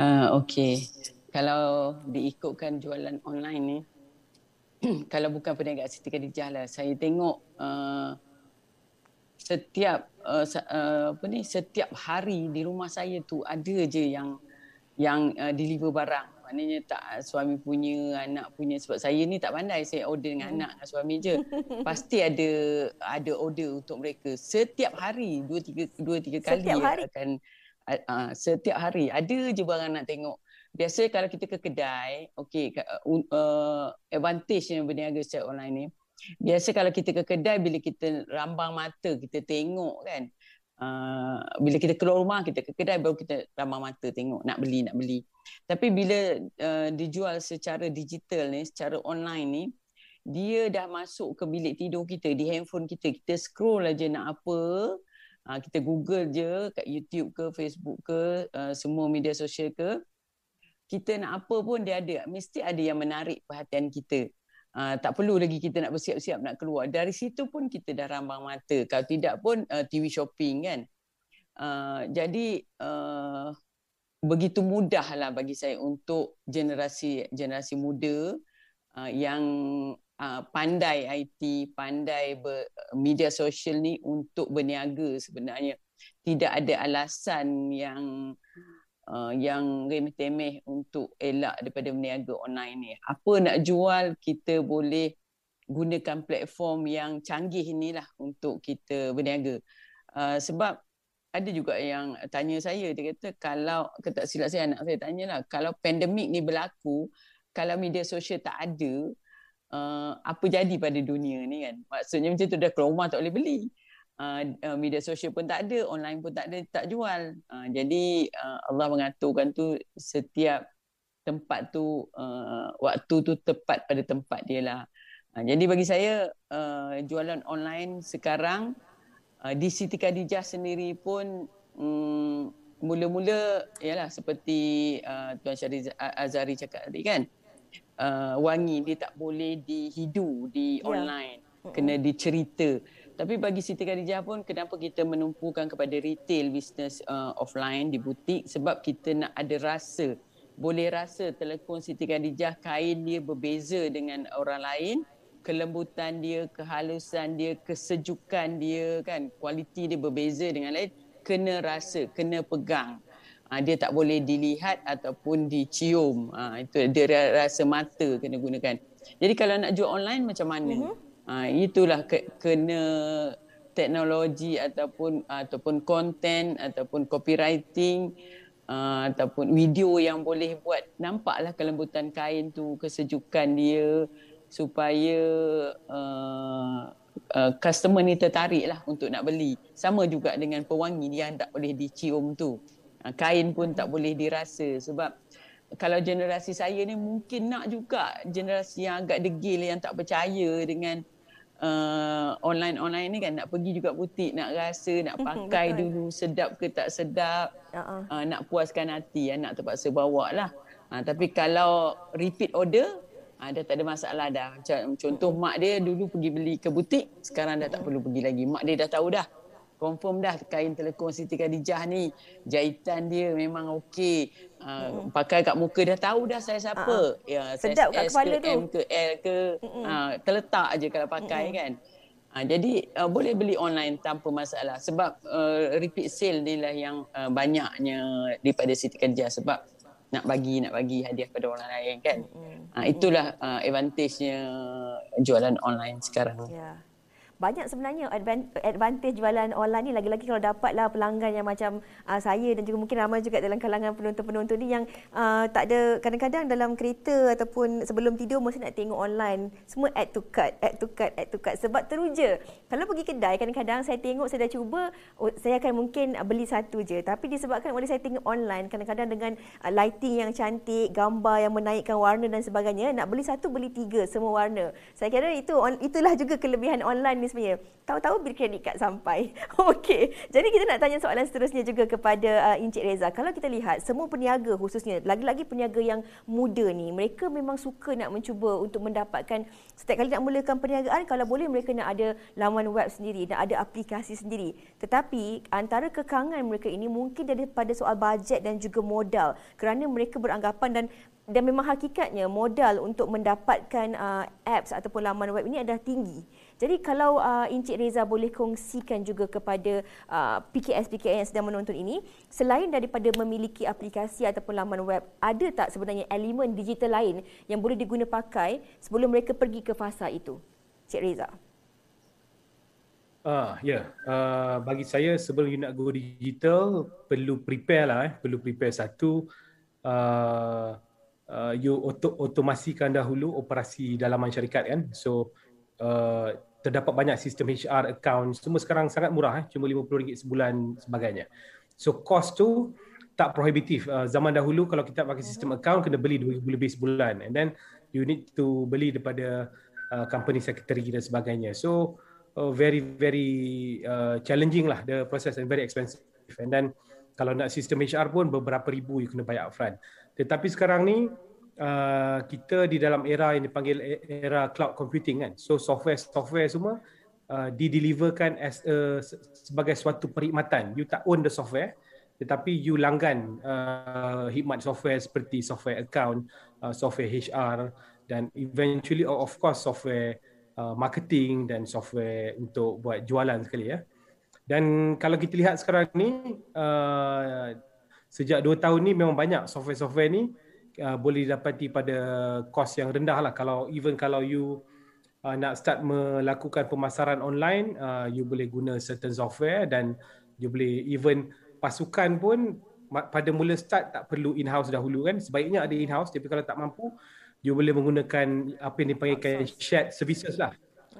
Uh, Okey. Kalau diikutkan jualan online ni, kalau bukan perniagaan Siti Khadijah lah, saya tengok uh, setiap uh, uh, apa ni setiap hari di rumah saya tu ada je yang yang uh, deliver barang. Maknanya tak suami punya anak punya. Sebab saya ni tak pandai saya order dengan hmm. anak dengan suami je. Pasti ada ada order untuk mereka. Setiap hari dua tiga dua tiga kali setiap hari. akan uh, uh, setiap hari. Ada je barang nak tengok. Biasa kalau kita ke kedai okey uh, uh, advantage yang berniaga secara online ni biasa kalau kita ke kedai bila kita rambang mata kita tengok kan uh, bila kita keluar rumah kita ke kedai baru kita rambang mata tengok nak beli nak beli. Tapi bila uh, dijual secara digital ni secara online ni dia dah masuk ke bilik tidur kita di handphone kita. Kita scroll aja nak apa uh, kita google je kat YouTube ke Facebook ke uh, semua media sosial ke kita nak apa pun dia ada. Mesti ada yang menarik perhatian kita Uh, tak perlu lagi kita nak bersiap-siap nak keluar. Dari situ pun kita dah rambang mata. Kalau tidak pun uh, TV shopping kan. Uh, jadi uh, begitu mudahlah bagi saya untuk generasi generasi muda uh, yang uh, pandai IT, pandai ber, media sosial ni untuk berniaga sebenarnya. Tidak ada alasan yang yang remeh-temeh untuk elak daripada berniaga online ni. Apa nak jual, kita boleh gunakan platform yang canggih inilah untuk kita berniaga. Uh, sebab ada juga yang tanya saya, dia kata kalau, tak silap saya anak saya tanya lah, kalau pandemik ni berlaku, kalau media sosial tak ada, uh, apa jadi pada dunia ni kan? Maksudnya macam tu dah keluar rumah tak boleh beli uh, media sosial pun tak ada, online pun tak ada, tak jual. Uh, jadi uh, Allah mengaturkan tu setiap tempat tu uh, waktu tu tepat pada tempat dia lah. Uh, jadi bagi saya uh, jualan online sekarang uh, di Siti Khadijah sendiri pun um, mula-mula ialah seperti uh, Tuan Syari Azari cakap tadi kan. Uh, wangi dia tak boleh dihidu di yeah. online kena dicerita tapi bagi Siti Khadijah pun kenapa kita menumpukan kepada retail business uh, offline di butik sebab kita nak ada rasa. Boleh rasa telekon Siti Khadijah kain dia berbeza dengan orang lain. Kelembutan dia, kehalusan dia, kesejukan dia kan. Kualiti dia berbeza dengan lain. Kena rasa, kena pegang. Ha, dia tak boleh dilihat ataupun dicium. Ha, itu dia rasa mata kena gunakan. Jadi kalau nak jual online macam mana? Uh-huh. Ha, itulah ke, kena teknologi ataupun ataupun konten ataupun copywriting uh, ataupun video yang boleh buat. Nampaklah kelembutan kain tu kesejukan dia supaya uh, uh, customer ni tertarik lah untuk nak beli. Sama juga dengan pewangi yang tak boleh dicium tu. Uh, kain pun tak boleh dirasa sebab kalau generasi saya ni mungkin nak juga generasi yang agak degil yang tak percaya dengan uh, online-online ni kan nak pergi juga butik nak rasa nak pakai dulu sedap ke tak sedap uh-uh. uh, nak puaskan hati anak terpaksa bawa lah. Uh, tapi kalau repeat order uh, dah tak ada masalah dah. Macam contoh mak dia dulu pergi beli ke butik sekarang dah tak perlu pergi lagi. Mak dia dah tahu dah. Confirm dah kain telekong Siti Khadijah ni. Jahitan dia memang okey uh, pakai kat muka dah tahu dah saya siapa uh-huh. ya sedap kat kepala ke tu. M ke L ke uh, terletak aje kalau pakai uh-huh. kan. Uh, jadi uh, boleh beli online tanpa masalah sebab uh, repeat sale ni lah yang uh, banyaknya daripada Siti Khadijah sebab nak bagi nak bagi hadiah pada orang lain kan. Mm-hmm. uh, itulah uh, advantage-nya jualan online sekarang yeah banyak sebenarnya advantage jualan online ni. Lagi-lagi kalau dapatlah pelanggan yang macam uh, saya dan juga mungkin ramai juga dalam kalangan penonton-penonton ni yang uh, tak ada kadang-kadang dalam kereta ataupun sebelum tidur mesti nak tengok online. Semua add to cart add to cart add to cart. Sebab teruja. Kalau pergi kedai kadang-kadang saya tengok saya dah cuba oh, saya akan mungkin beli satu je. Tapi disebabkan oleh saya tengok online kadang-kadang dengan uh, lighting yang cantik gambar yang menaikkan warna dan sebagainya nak beli satu beli tiga semua warna. Saya kira itu itulah juga kelebihan online ni sebenarnya. Tahu-tahu bil kredit kad sampai. Okey. Jadi kita nak tanya soalan seterusnya juga kepada uh, Encik Reza. Kalau kita lihat semua peniaga khususnya lagi-lagi peniaga yang muda ni, mereka memang suka nak mencuba untuk mendapatkan setiap kali nak mulakan perniagaan kalau boleh mereka nak ada laman web sendiri, nak ada aplikasi sendiri. Tetapi antara kekangan mereka ini mungkin daripada soal bajet dan juga modal kerana mereka beranggapan dan dan memang hakikatnya modal untuk mendapatkan uh, apps ataupun laman web ini adalah tinggi. Jadi kalau uh, Encik Reza boleh kongsikan juga kepada uh, PKS-PKS yang sedang menonton ini, selain daripada memiliki aplikasi ataupun laman web, ada tak sebenarnya elemen digital lain yang boleh diguna pakai sebelum mereka pergi ke fasa itu? Encik Reza. Ah, ya. Yeah. Uh, bagi saya sebelum you nak go digital, perlu prepare lah eh. Perlu prepare satu. Uh, uh, you auto, otomasikan dahulu operasi dalaman syarikat kan. So, uh, terdapat banyak sistem HR account semua sekarang sangat murah eh cuma RM50 sebulan sebagainya. So cost tu tak prohibitif. Uh, zaman dahulu kalau kita pakai sistem account kena beli RM2,000 lebih sebulan and then you need to beli daripada uh, company secretary dan sebagainya. So uh, very very uh, challenging lah the process and very expensive. And then kalau nak sistem HR pun beberapa ribu you kena bayar upfront. Tetapi sekarang ni Uh, kita di dalam era yang dipanggil e-, era cloud computing kan. So software-software semua uh, dideliverkan as a, sebagai suatu perkhidmatan. You tak own the software tetapi you langgan uh, khidmat software seperti software account, uh, software HR dan eventually of course software uh, marketing dan software untuk buat jualan sekali ya. Dan kalau kita lihat sekarang ni uh, sejak 2 tahun ni memang banyak software-software ni uh, boleh didapati pada kos yang rendah lah. Kalau even kalau you uh, nak start melakukan pemasaran online uh, you boleh guna certain software dan you boleh even pasukan pun pada mula start tak perlu in-house dahulu kan. Sebaiknya ada in-house tapi kalau tak mampu you boleh menggunakan apa yang dipanggilkan shared services lah.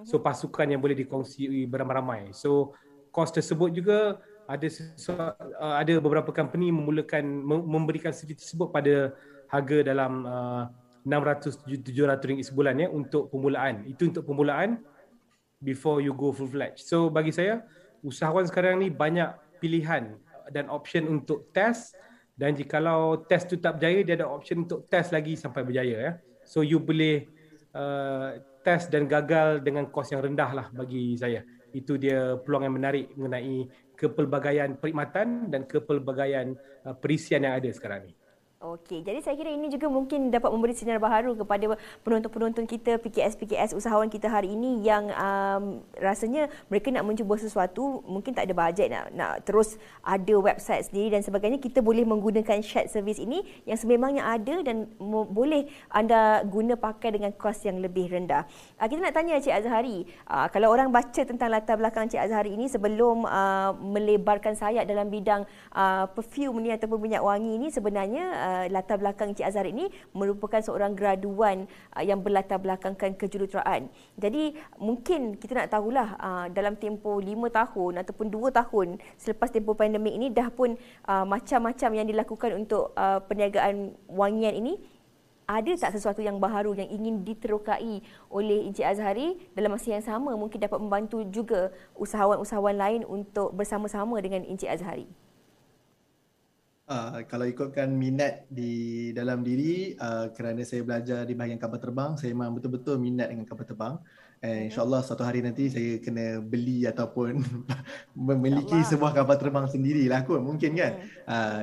So mhm. pasukan yang boleh dikongsi beramai-ramai. So kos tersebut juga ada uh, ada beberapa company memulakan memberikan servis tersebut pada harga dalam uh, 600 700 ringgit sebulan ya untuk permulaan. Itu untuk permulaan before you go full fledged. So bagi saya usahawan sekarang ni banyak pilihan dan option untuk test dan jikalau test tu tak berjaya dia ada option untuk test lagi sampai berjaya ya. So you boleh uh, test dan gagal dengan kos yang rendah lah bagi saya. Itu dia peluang yang menarik mengenai kepelbagaian perkhidmatan dan kepelbagaian uh, perisian yang ada sekarang ni. Okey, jadi saya kira ini juga mungkin dapat memberi sinar baharu kepada penonton-penonton kita, PKS-PKS usahawan kita hari ini yang um, rasanya mereka nak mencuba sesuatu, mungkin tak ada bajet nak nak terus ada website sendiri dan sebagainya, kita boleh menggunakan chat service ini yang sememangnya ada dan boleh anda guna pakai dengan kos yang lebih rendah. Uh, kita nak tanya Cik Azhari, uh, kalau orang baca tentang latar belakang Cik Azhari ini sebelum uh, melebarkan sayap dalam bidang uh, perfume ni ataupun minyak wangi ini sebenarnya uh, Uh, latar belakang Encik Azhar ini merupakan seorang graduan uh, yang berlatar belakangkan kejuruteraan. Jadi mungkin kita nak tahulah uh, dalam tempoh lima tahun ataupun dua tahun selepas tempoh pandemik ini dah pun uh, macam-macam yang dilakukan untuk uh, perniagaan wangian ini ada tak sesuatu yang baharu yang ingin diterokai oleh Encik Azhari dalam masa yang sama mungkin dapat membantu juga usahawan-usahawan lain untuk bersama-sama dengan Encik Azhari? Uh, kalau ikutkan minat di dalam diri uh, kerana saya belajar di bahagian kapal terbang, saya memang betul-betul minat dengan kapal terbang. And insyaAllah satu hari nanti saya kena beli ataupun memiliki sebuah kapal terbang sendirilah kot mungkin kan. Uh,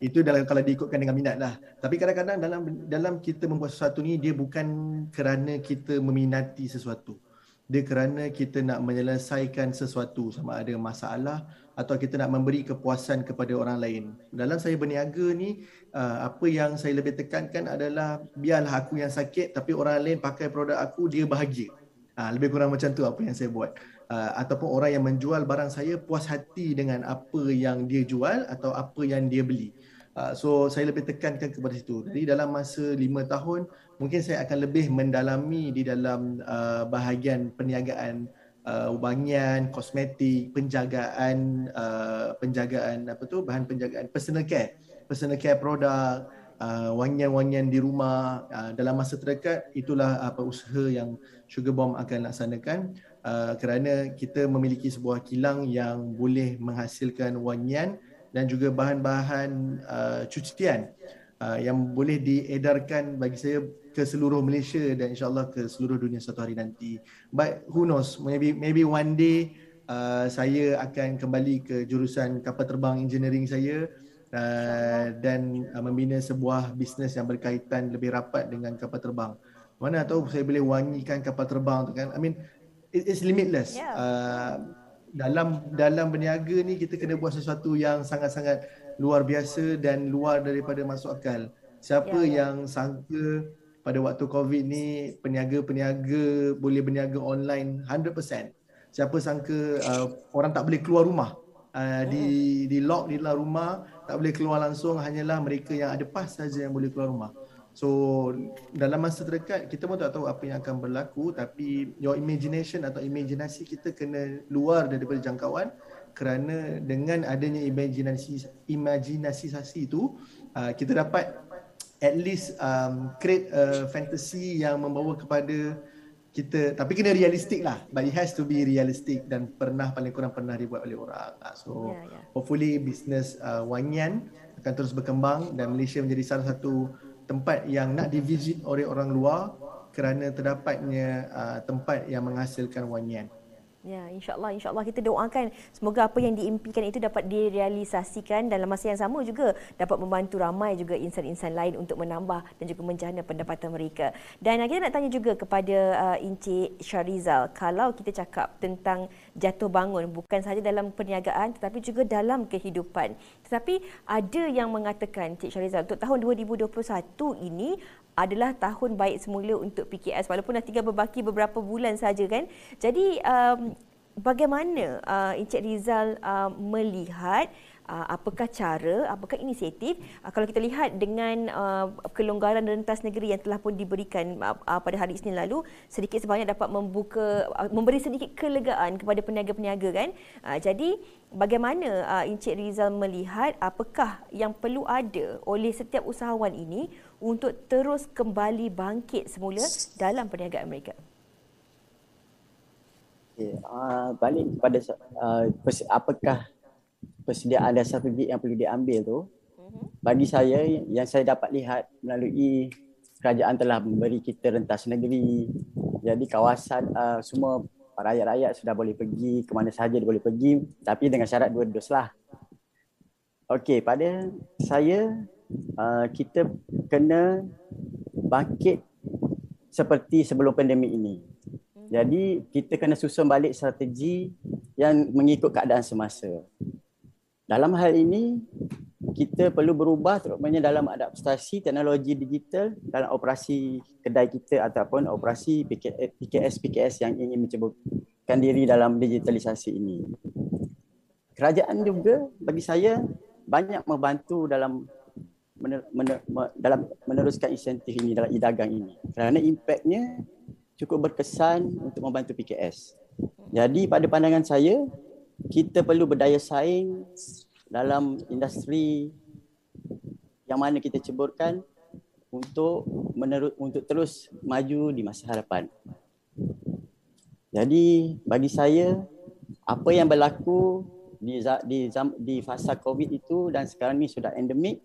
itu dalam kalau diikutkan dengan minat lah. Tapi kadang-kadang dalam dalam kita membuat sesuatu ni dia bukan kerana kita meminati sesuatu. Dia kerana kita nak menyelesaikan sesuatu sama ada masalah atau kita nak memberi kepuasan kepada orang lain. Dalam saya berniaga ni, uh, apa yang saya lebih tekankan adalah biarlah aku yang sakit tapi orang lain pakai produk aku dia bahagia. Uh, lebih kurang macam tu apa yang saya buat. Uh, ataupun orang yang menjual barang saya puas hati dengan apa yang dia jual atau apa yang dia beli. So saya lebih tekankan kepada situ. Jadi dalam masa lima tahun mungkin saya akan lebih mendalami di dalam bahagian perniagaan uh, wangian, kosmetik, penjagaan uh, penjagaan apa tu bahan penjagaan personal care, personal care produk, uh, wangian-wangian di rumah uh, dalam masa terdekat itulah apa usaha yang Sugar Bomb akan laksanakan. Uh, kerana kita memiliki sebuah kilang yang boleh menghasilkan wangian dan juga bahan-bahan uh, cucian uh, yang boleh diedarkan bagi saya ke seluruh Malaysia dan insyaallah ke seluruh dunia satu hari nanti. But who knows, maybe maybe one day uh, saya akan kembali ke jurusan kapal terbang engineering saya uh, dan uh, membina sebuah bisnes yang berkaitan lebih rapat dengan kapal terbang. Mana tahu saya boleh wangikan kapal terbang tu kan. I mean it is limitless. Yeah. Uh, dalam dalam berniaga ni kita kena buat sesuatu yang sangat-sangat luar biasa dan luar daripada masuk akal. Siapa yeah, yeah. yang sangka pada waktu COVID ni peniaga-peniaga boleh berniaga online 100%. Siapa sangka uh, orang tak boleh keluar rumah. Uh, di di lock di dalam rumah tak boleh keluar langsung hanyalah mereka yang ada pas saja yang boleh keluar rumah. So dalam masa terdekat kita pun tak tahu apa yang akan berlaku tapi your imagination atau imajinasi kita kena luar daripada jangkauan kerana dengan adanya imajinasi imajinasi itu uh, kita dapat at least um, create a fantasy yang membawa kepada kita tapi kena realistik lah. But it has to be realistic dan pernah paling kurang pernah dibuat oleh orang. Ah, so yeah, yeah. hopefully business uh, wangian akan terus berkembang dan Malaysia menjadi salah satu tempat yang nak divisit oleh orang luar kerana terdapatnya uh, tempat yang menghasilkan wangian Ya, insyaAllah, insyaAllah kita doakan semoga apa yang diimpikan itu dapat direalisasikan dalam masa yang sama juga dapat membantu ramai juga insan-insan lain untuk menambah dan juga menjana pendapatan mereka. Dan kita nak tanya juga kepada uh, Encik Syarizal, kalau kita cakap tentang jatuh bangun bukan sahaja dalam perniagaan tetapi juga dalam kehidupan. Tetapi ada yang mengatakan Encik Syarizal untuk tahun 2021 ini adalah tahun baik semula untuk PKS walaupun dah tinggal berbaki beberapa bulan saja kan. Jadi um, bagaimana uh, Encik Rizal uh, melihat uh, apakah cara, apakah inisiatif uh, kalau kita lihat dengan uh, kelonggaran rentas negeri yang telah pun diberikan uh, uh, pada hari Isnin lalu sedikit sebanyak dapat membuka uh, memberi sedikit kelegaan kepada peniaga-peniaga kan. Uh, jadi bagaimana uh, Encik Rizal melihat apakah yang perlu ada oleh setiap usahawan ini untuk terus kembali bangkit semula dalam perniagaan mereka? Okay, uh, balik kepada uh, pers- apakah persediaan dasar strategi yang perlu diambil tu mhm. bagi saya yang saya dapat lihat melalui kerajaan telah memberi kita rentas negeri jadi kawasan uh, semua rakyat-rakyat sudah boleh pergi ke mana sahaja dia boleh pergi tapi dengan syarat dua dos lah Okey, pada saya uh, kita kena bangkit seperti sebelum pandemik ini jadi kita kena susun balik strategi yang mengikut keadaan semasa. Dalam hal ini kita perlu berubah terutamanya dalam adaptasi teknologi digital dalam operasi kedai kita ataupun operasi PKS PKS yang ingin menceburkan diri dalam digitalisasi ini. Kerajaan juga bagi saya banyak membantu dalam mener, mener, dalam meneruskan insentif ini dalam e-dagang ini. Kerana impaknya cukup berkesan untuk membantu PKS. Jadi pada pandangan saya, kita perlu berdaya saing dalam industri yang mana kita ceburkan untuk menerus untuk terus maju di masa hadapan. Jadi bagi saya apa yang berlaku di di di fasa covid itu dan sekarang ni sudah endemik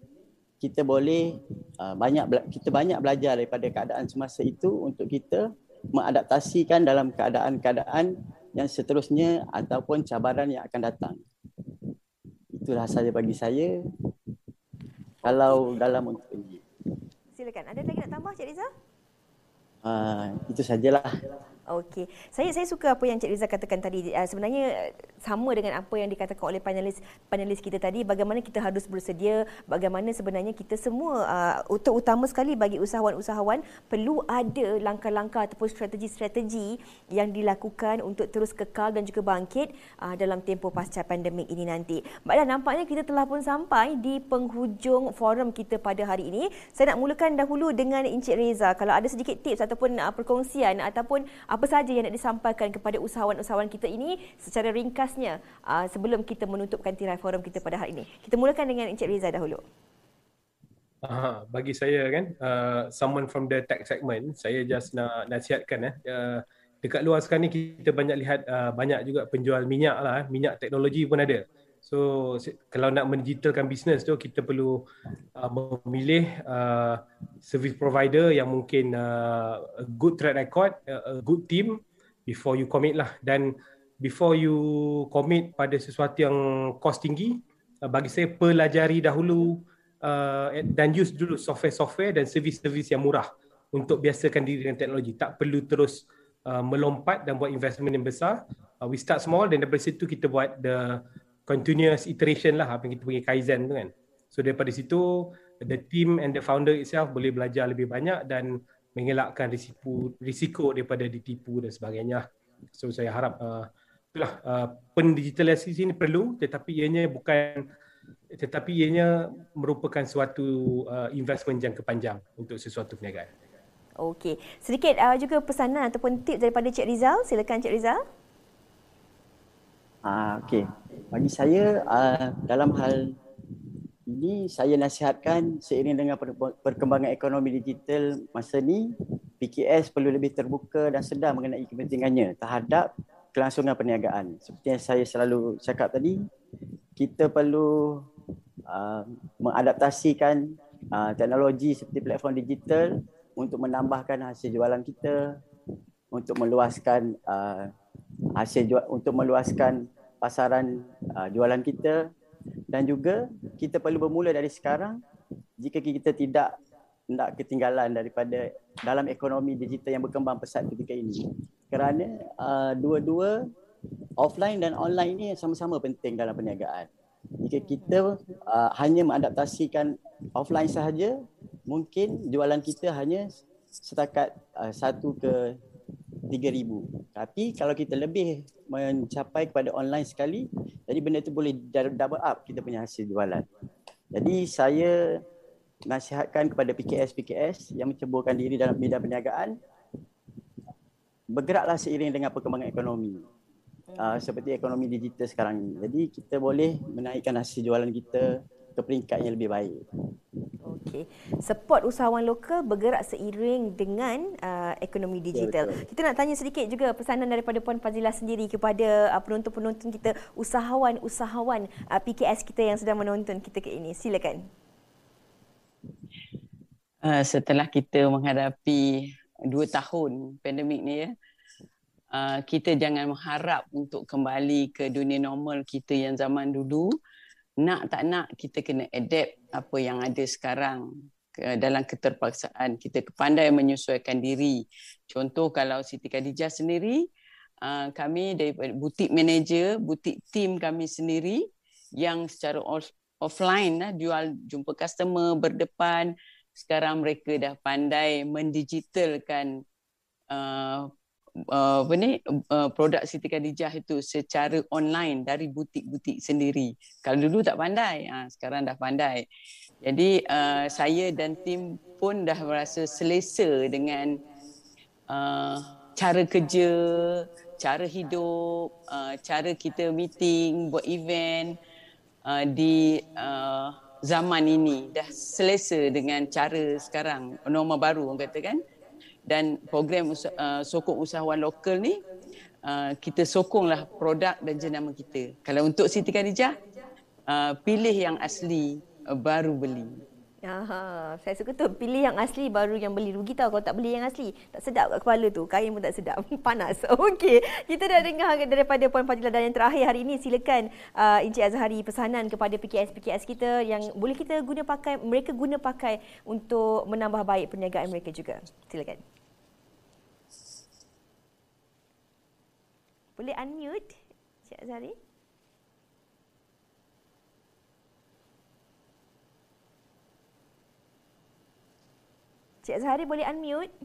kita boleh uh, banyak kita banyak belajar daripada keadaan semasa itu untuk kita mengadaptasikan dalam keadaan-keadaan yang seterusnya ataupun cabaran yang akan datang. Itulah saja bagi saya. Kalau dalam untuk ini. Silakan. Ada lagi nak tambah Cik Riza? Uh, itu sajalah. Okey. Saya saya suka apa yang Cik Riza katakan tadi. Uh, sebenarnya sama dengan apa yang dikatakan oleh panelis panelis kita tadi bagaimana kita harus bersedia, bagaimana sebenarnya kita semua uh, utama sekali bagi usahawan-usahawan perlu ada langkah-langkah ataupun strategi-strategi yang dilakukan untuk terus kekal dan juga bangkit uh, dalam tempoh pasca pandemik ini nanti. Baiklah nampaknya kita telah pun sampai di penghujung forum kita pada hari ini. Saya nak mulakan dahulu dengan Encik Reza. Kalau ada sedikit tips ataupun uh, perkongsian ataupun apa sahaja yang nak disampaikan kepada usahawan-usahawan kita ini secara ringkasnya uh, sebelum kita menutupkan tirai forum kita pada hari ini. Kita mulakan dengan Encik Riza dahulu. Aha, bagi saya kan, uh, someone from the tech segment, saya just nak nasihatkan eh, uh, dekat luar sekarang ni kita banyak lihat uh, banyak juga penjual minyak lah, eh. minyak teknologi pun ada. So kalau nak mendigitalkan bisnes tu kita perlu uh, memilih uh, service provider yang mungkin uh, a good track record, uh, a good team before you commit lah dan before you commit pada sesuatu yang cost tinggi uh, bagi saya pelajari dahulu uh, dan use dulu software-software dan servis-servis yang murah untuk biasakan diri dengan teknologi. Tak perlu terus uh, melompat dan buat investment yang besar. Uh, we start small dan daripada situ kita buat the continuous iteration lah apa yang kita panggil kaizen tu kan. So daripada situ the team and the founder itself boleh belajar lebih banyak dan mengelakkan risiko risiko daripada ditipu dan sebagainya. So saya harap uh, itulah uh, pendigitalisasi ini perlu tetapi ianya bukan tetapi ianya merupakan suatu uh, investment jangka panjang untuk sesuatu perniagaan. Okey. Sedikit uh, juga pesanan ataupun tips daripada Cik Rizal. Silakan Cik Rizal. Ah, okey. Bagi saya uh, dalam hal ini saya nasihatkan seiring dengan perkembangan ekonomi digital masa ni PKS perlu lebih terbuka dan sedar mengenai kepentingannya terhadap kelangsungan perniagaan. Seperti yang saya selalu cakap tadi, kita perlu uh, mengadaptasikan uh, teknologi seperti platform digital untuk menambahkan hasil jualan kita, untuk meluaskan uh, hasil jual untuk meluaskan pasaran uh, jualan kita. Dan juga kita perlu bermula dari sekarang jika kita tidak nak ketinggalan daripada dalam ekonomi digital yang berkembang pesat ketika ini. Kerana uh, dua-dua offline dan online ini sama-sama penting dalam perniagaan. Jika kita uh, hanya mengadaptasikan offline sahaja mungkin jualan kita hanya setakat uh, satu ke 3000 tapi kalau kita lebih mencapai kepada online sekali jadi benda itu boleh double up kita punya hasil jualan. Jadi saya nasihatkan kepada PKS PKS yang menceburkan diri dalam bidang perniagaan bergeraklah seiring dengan perkembangan ekonomi. Uh, seperti ekonomi digital sekarang ini. Jadi kita boleh menaikkan hasil jualan kita ke peringkat yang lebih baik Okey. Support usahawan lokal bergerak seiring dengan uh, ekonomi digital. Betul. Kita nak tanya sedikit juga pesanan daripada Puan Fazila sendiri kepada uh, penonton-penonton kita, usahawan-usahawan uh, PKS kita yang sedang menonton kita ke ini. Silakan. Uh, setelah kita menghadapi dua tahun pandemik ni ya, uh, kita jangan mengharap untuk kembali ke dunia normal kita yang zaman dulu nak tak nak kita kena adapt apa yang ada sekarang dalam keterpaksaan kita pandai menyesuaikan diri. Contoh kalau Siti Khadijah sendiri uh, kami dari butik manager butik team kami sendiri yang secara offline lah jual jumpa customer berdepan. Sekarang mereka dah pandai mendigitalkan uh, uh, apa ni uh, produk Siti Khadijah itu secara online dari butik-butik sendiri. Kalau dulu tak pandai, uh, sekarang dah pandai. Jadi uh, saya dan tim pun dah merasa selesa dengan uh, cara kerja, cara hidup, uh, cara kita meeting, buat event uh, di uh, zaman ini dah selesa dengan cara sekarang norma baru orang kata kan dan program uh, sokong usahawan lokal ni uh, kita sokonglah produk dan jenama kita. Kalau untuk Siti Khadijah, uh, pilih yang asli, uh, baru beli. Aha, saya suka tu pilih yang asli baru yang beli rugi tau kalau tak beli yang asli. Tak sedap kat kepala tu. Kain pun tak sedap. Panas. Okey. Kita dah dengar daripada Puan Fadilah dan yang terakhir hari ini silakan uh, Encik Azhari pesanan kepada PKS-PKS kita yang boleh kita guna pakai mereka guna pakai untuk menambah baik perniagaan mereka juga. Silakan. Boleh unmute Encik Azhari? Cik Azhari boleh unmute?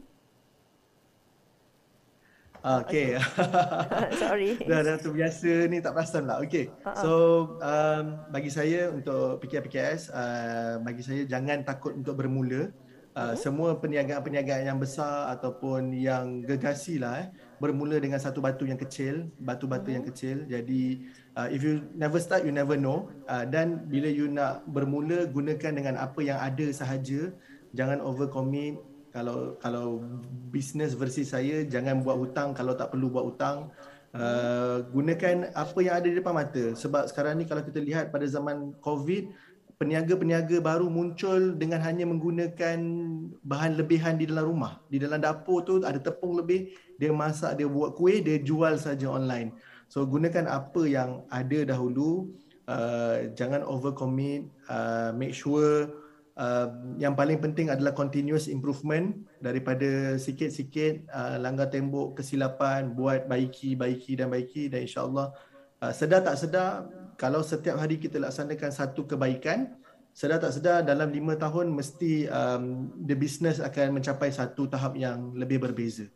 Ah, okay. Sorry. dah, dah terbiasa ni tak perasan lah. Okay. Uh-uh. So um, bagi saya untuk PKS-PKS, uh, bagi saya jangan takut untuk bermula. Uh, semua perniagaan-perniagaan yang besar ataupun yang gegasi lah eh, bermula dengan satu batu yang kecil, batu-batu yang kecil. Jadi uh, if you never start, you never know. Uh, dan bila you nak bermula, gunakan dengan apa yang ada sahaja jangan over commit kalau kalau bisnes versi saya jangan buat hutang kalau tak perlu buat hutang. Uh, gunakan apa yang ada di depan mata. Sebab sekarang ni kalau kita lihat pada zaman covid peniaga-peniaga baru muncul dengan hanya menggunakan bahan lebihan di dalam rumah. Di dalam dapur tu ada tepung lebih dia masak dia buat kuih dia jual saja online. So gunakan apa yang ada dahulu. Uh, jangan over commit uh, make sure uh, yang paling penting adalah continuous improvement daripada sikit-sikit uh, langgar tembok kesilapan buat baiki baiki dan baiki dan insyaallah uh, sedar tak sedar kalau setiap hari kita laksanakan satu kebaikan sedar tak sedar dalam lima tahun mesti um, the business akan mencapai satu tahap yang lebih berbeza.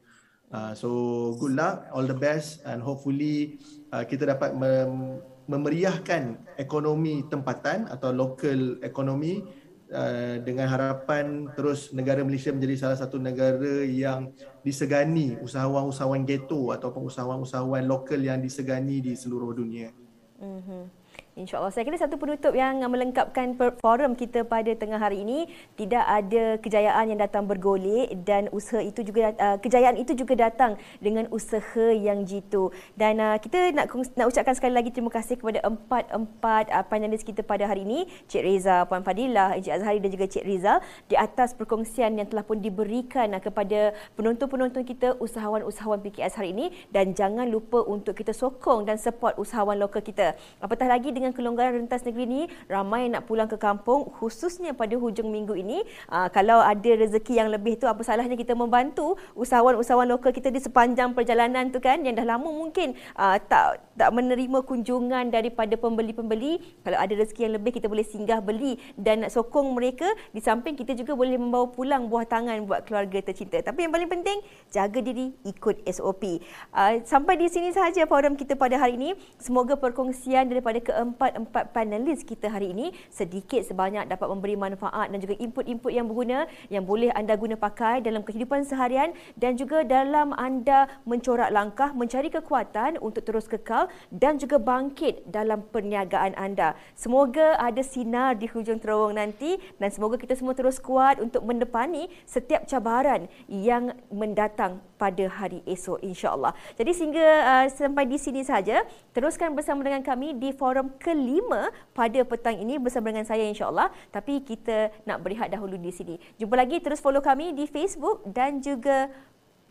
Uh, so good luck all the best and hopefully uh, kita dapat mem- memeriahkan ekonomi tempatan atau local ekonomi Uh, dengan harapan terus negara Malaysia menjadi salah satu negara yang disegani usahawan-usahawan ghetto ataupun usahawan-usahawan lokal yang disegani di seluruh dunia. Mm-hmm. InsyaAllah. Saya kira satu penutup yang melengkapkan forum kita pada tengah hari ini. Tidak ada kejayaan yang datang bergolek dan usaha itu juga uh, kejayaan itu juga datang dengan usaha yang jitu. Dan uh, kita nak nak ucapkan sekali lagi terima kasih kepada empat-empat uh, panelis kita pada hari ini. Cik Reza, Puan Fadilah, Encik Azhari dan juga Cik Rizal di atas perkongsian yang telah pun diberikan kepada penonton-penonton kita, usahawan-usahawan PKS hari ini. Dan jangan lupa untuk kita sokong dan support usahawan lokal kita. Apatah lagi dengan kelonggaran rentas negeri ini ramai nak pulang ke kampung khususnya pada hujung minggu ini. Ah, kalau ada rezeki yang lebih tu apa salahnya kita membantu usahawan-usahawan lokal kita di sepanjang perjalanan tu kan? Yang dah lama mungkin ah, tak tak menerima kunjungan daripada pembeli-pembeli. Kalau ada rezeki yang lebih kita boleh singgah beli dan nak sokong mereka. Di samping kita juga boleh membawa pulang buah tangan buat keluarga tercinta. Tapi yang paling penting jaga diri ikut SOP aa, ah, sampai di sini sahaja forum kita pada hari ini. Semoga perkongsian daripada keempat empat-empat panelis kita hari ini sedikit sebanyak dapat memberi manfaat dan juga input-input yang berguna yang boleh anda guna pakai dalam kehidupan seharian dan juga dalam anda mencorak langkah mencari kekuatan untuk terus kekal dan juga bangkit dalam perniagaan anda. Semoga ada sinar di hujung terowong nanti dan semoga kita semua terus kuat untuk mendepani setiap cabaran yang mendatang pada hari esok insya-Allah. Jadi sehingga uh, sampai di sini saja teruskan bersama dengan kami di forum kelima pada petang ini bersama dengan saya insya-Allah. Tapi kita nak berehat dahulu di sini. Jumpa lagi terus follow kami di Facebook dan juga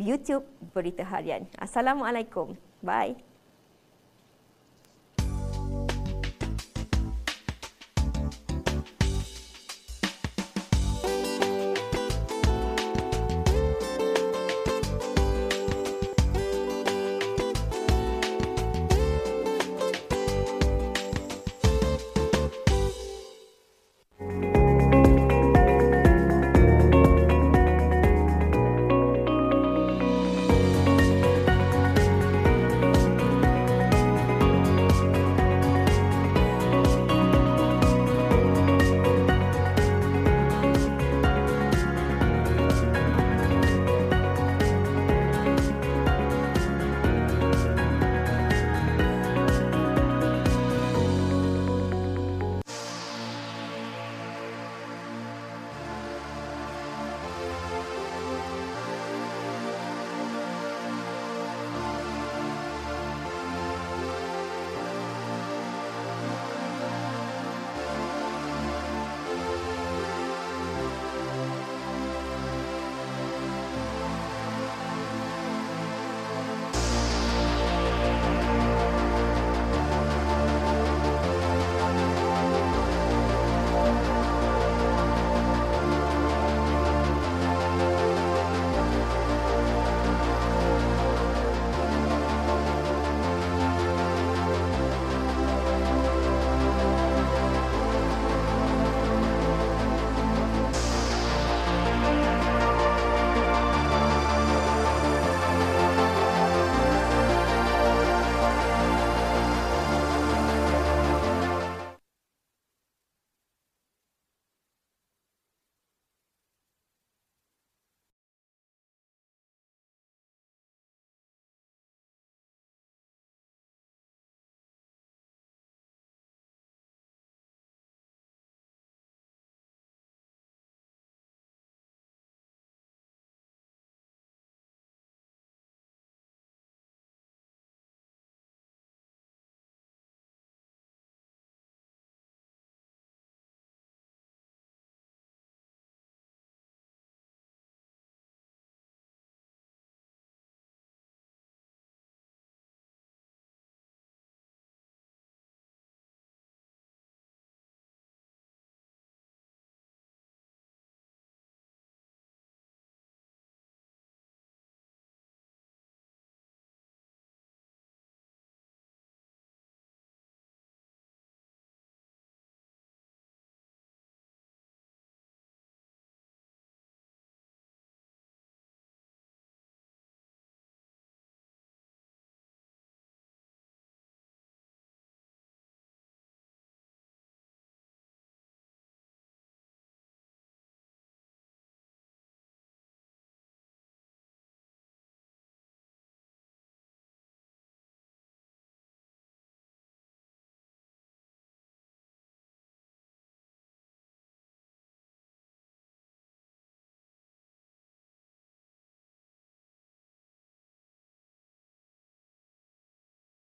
YouTube Berita Harian. Assalamualaikum. Bye.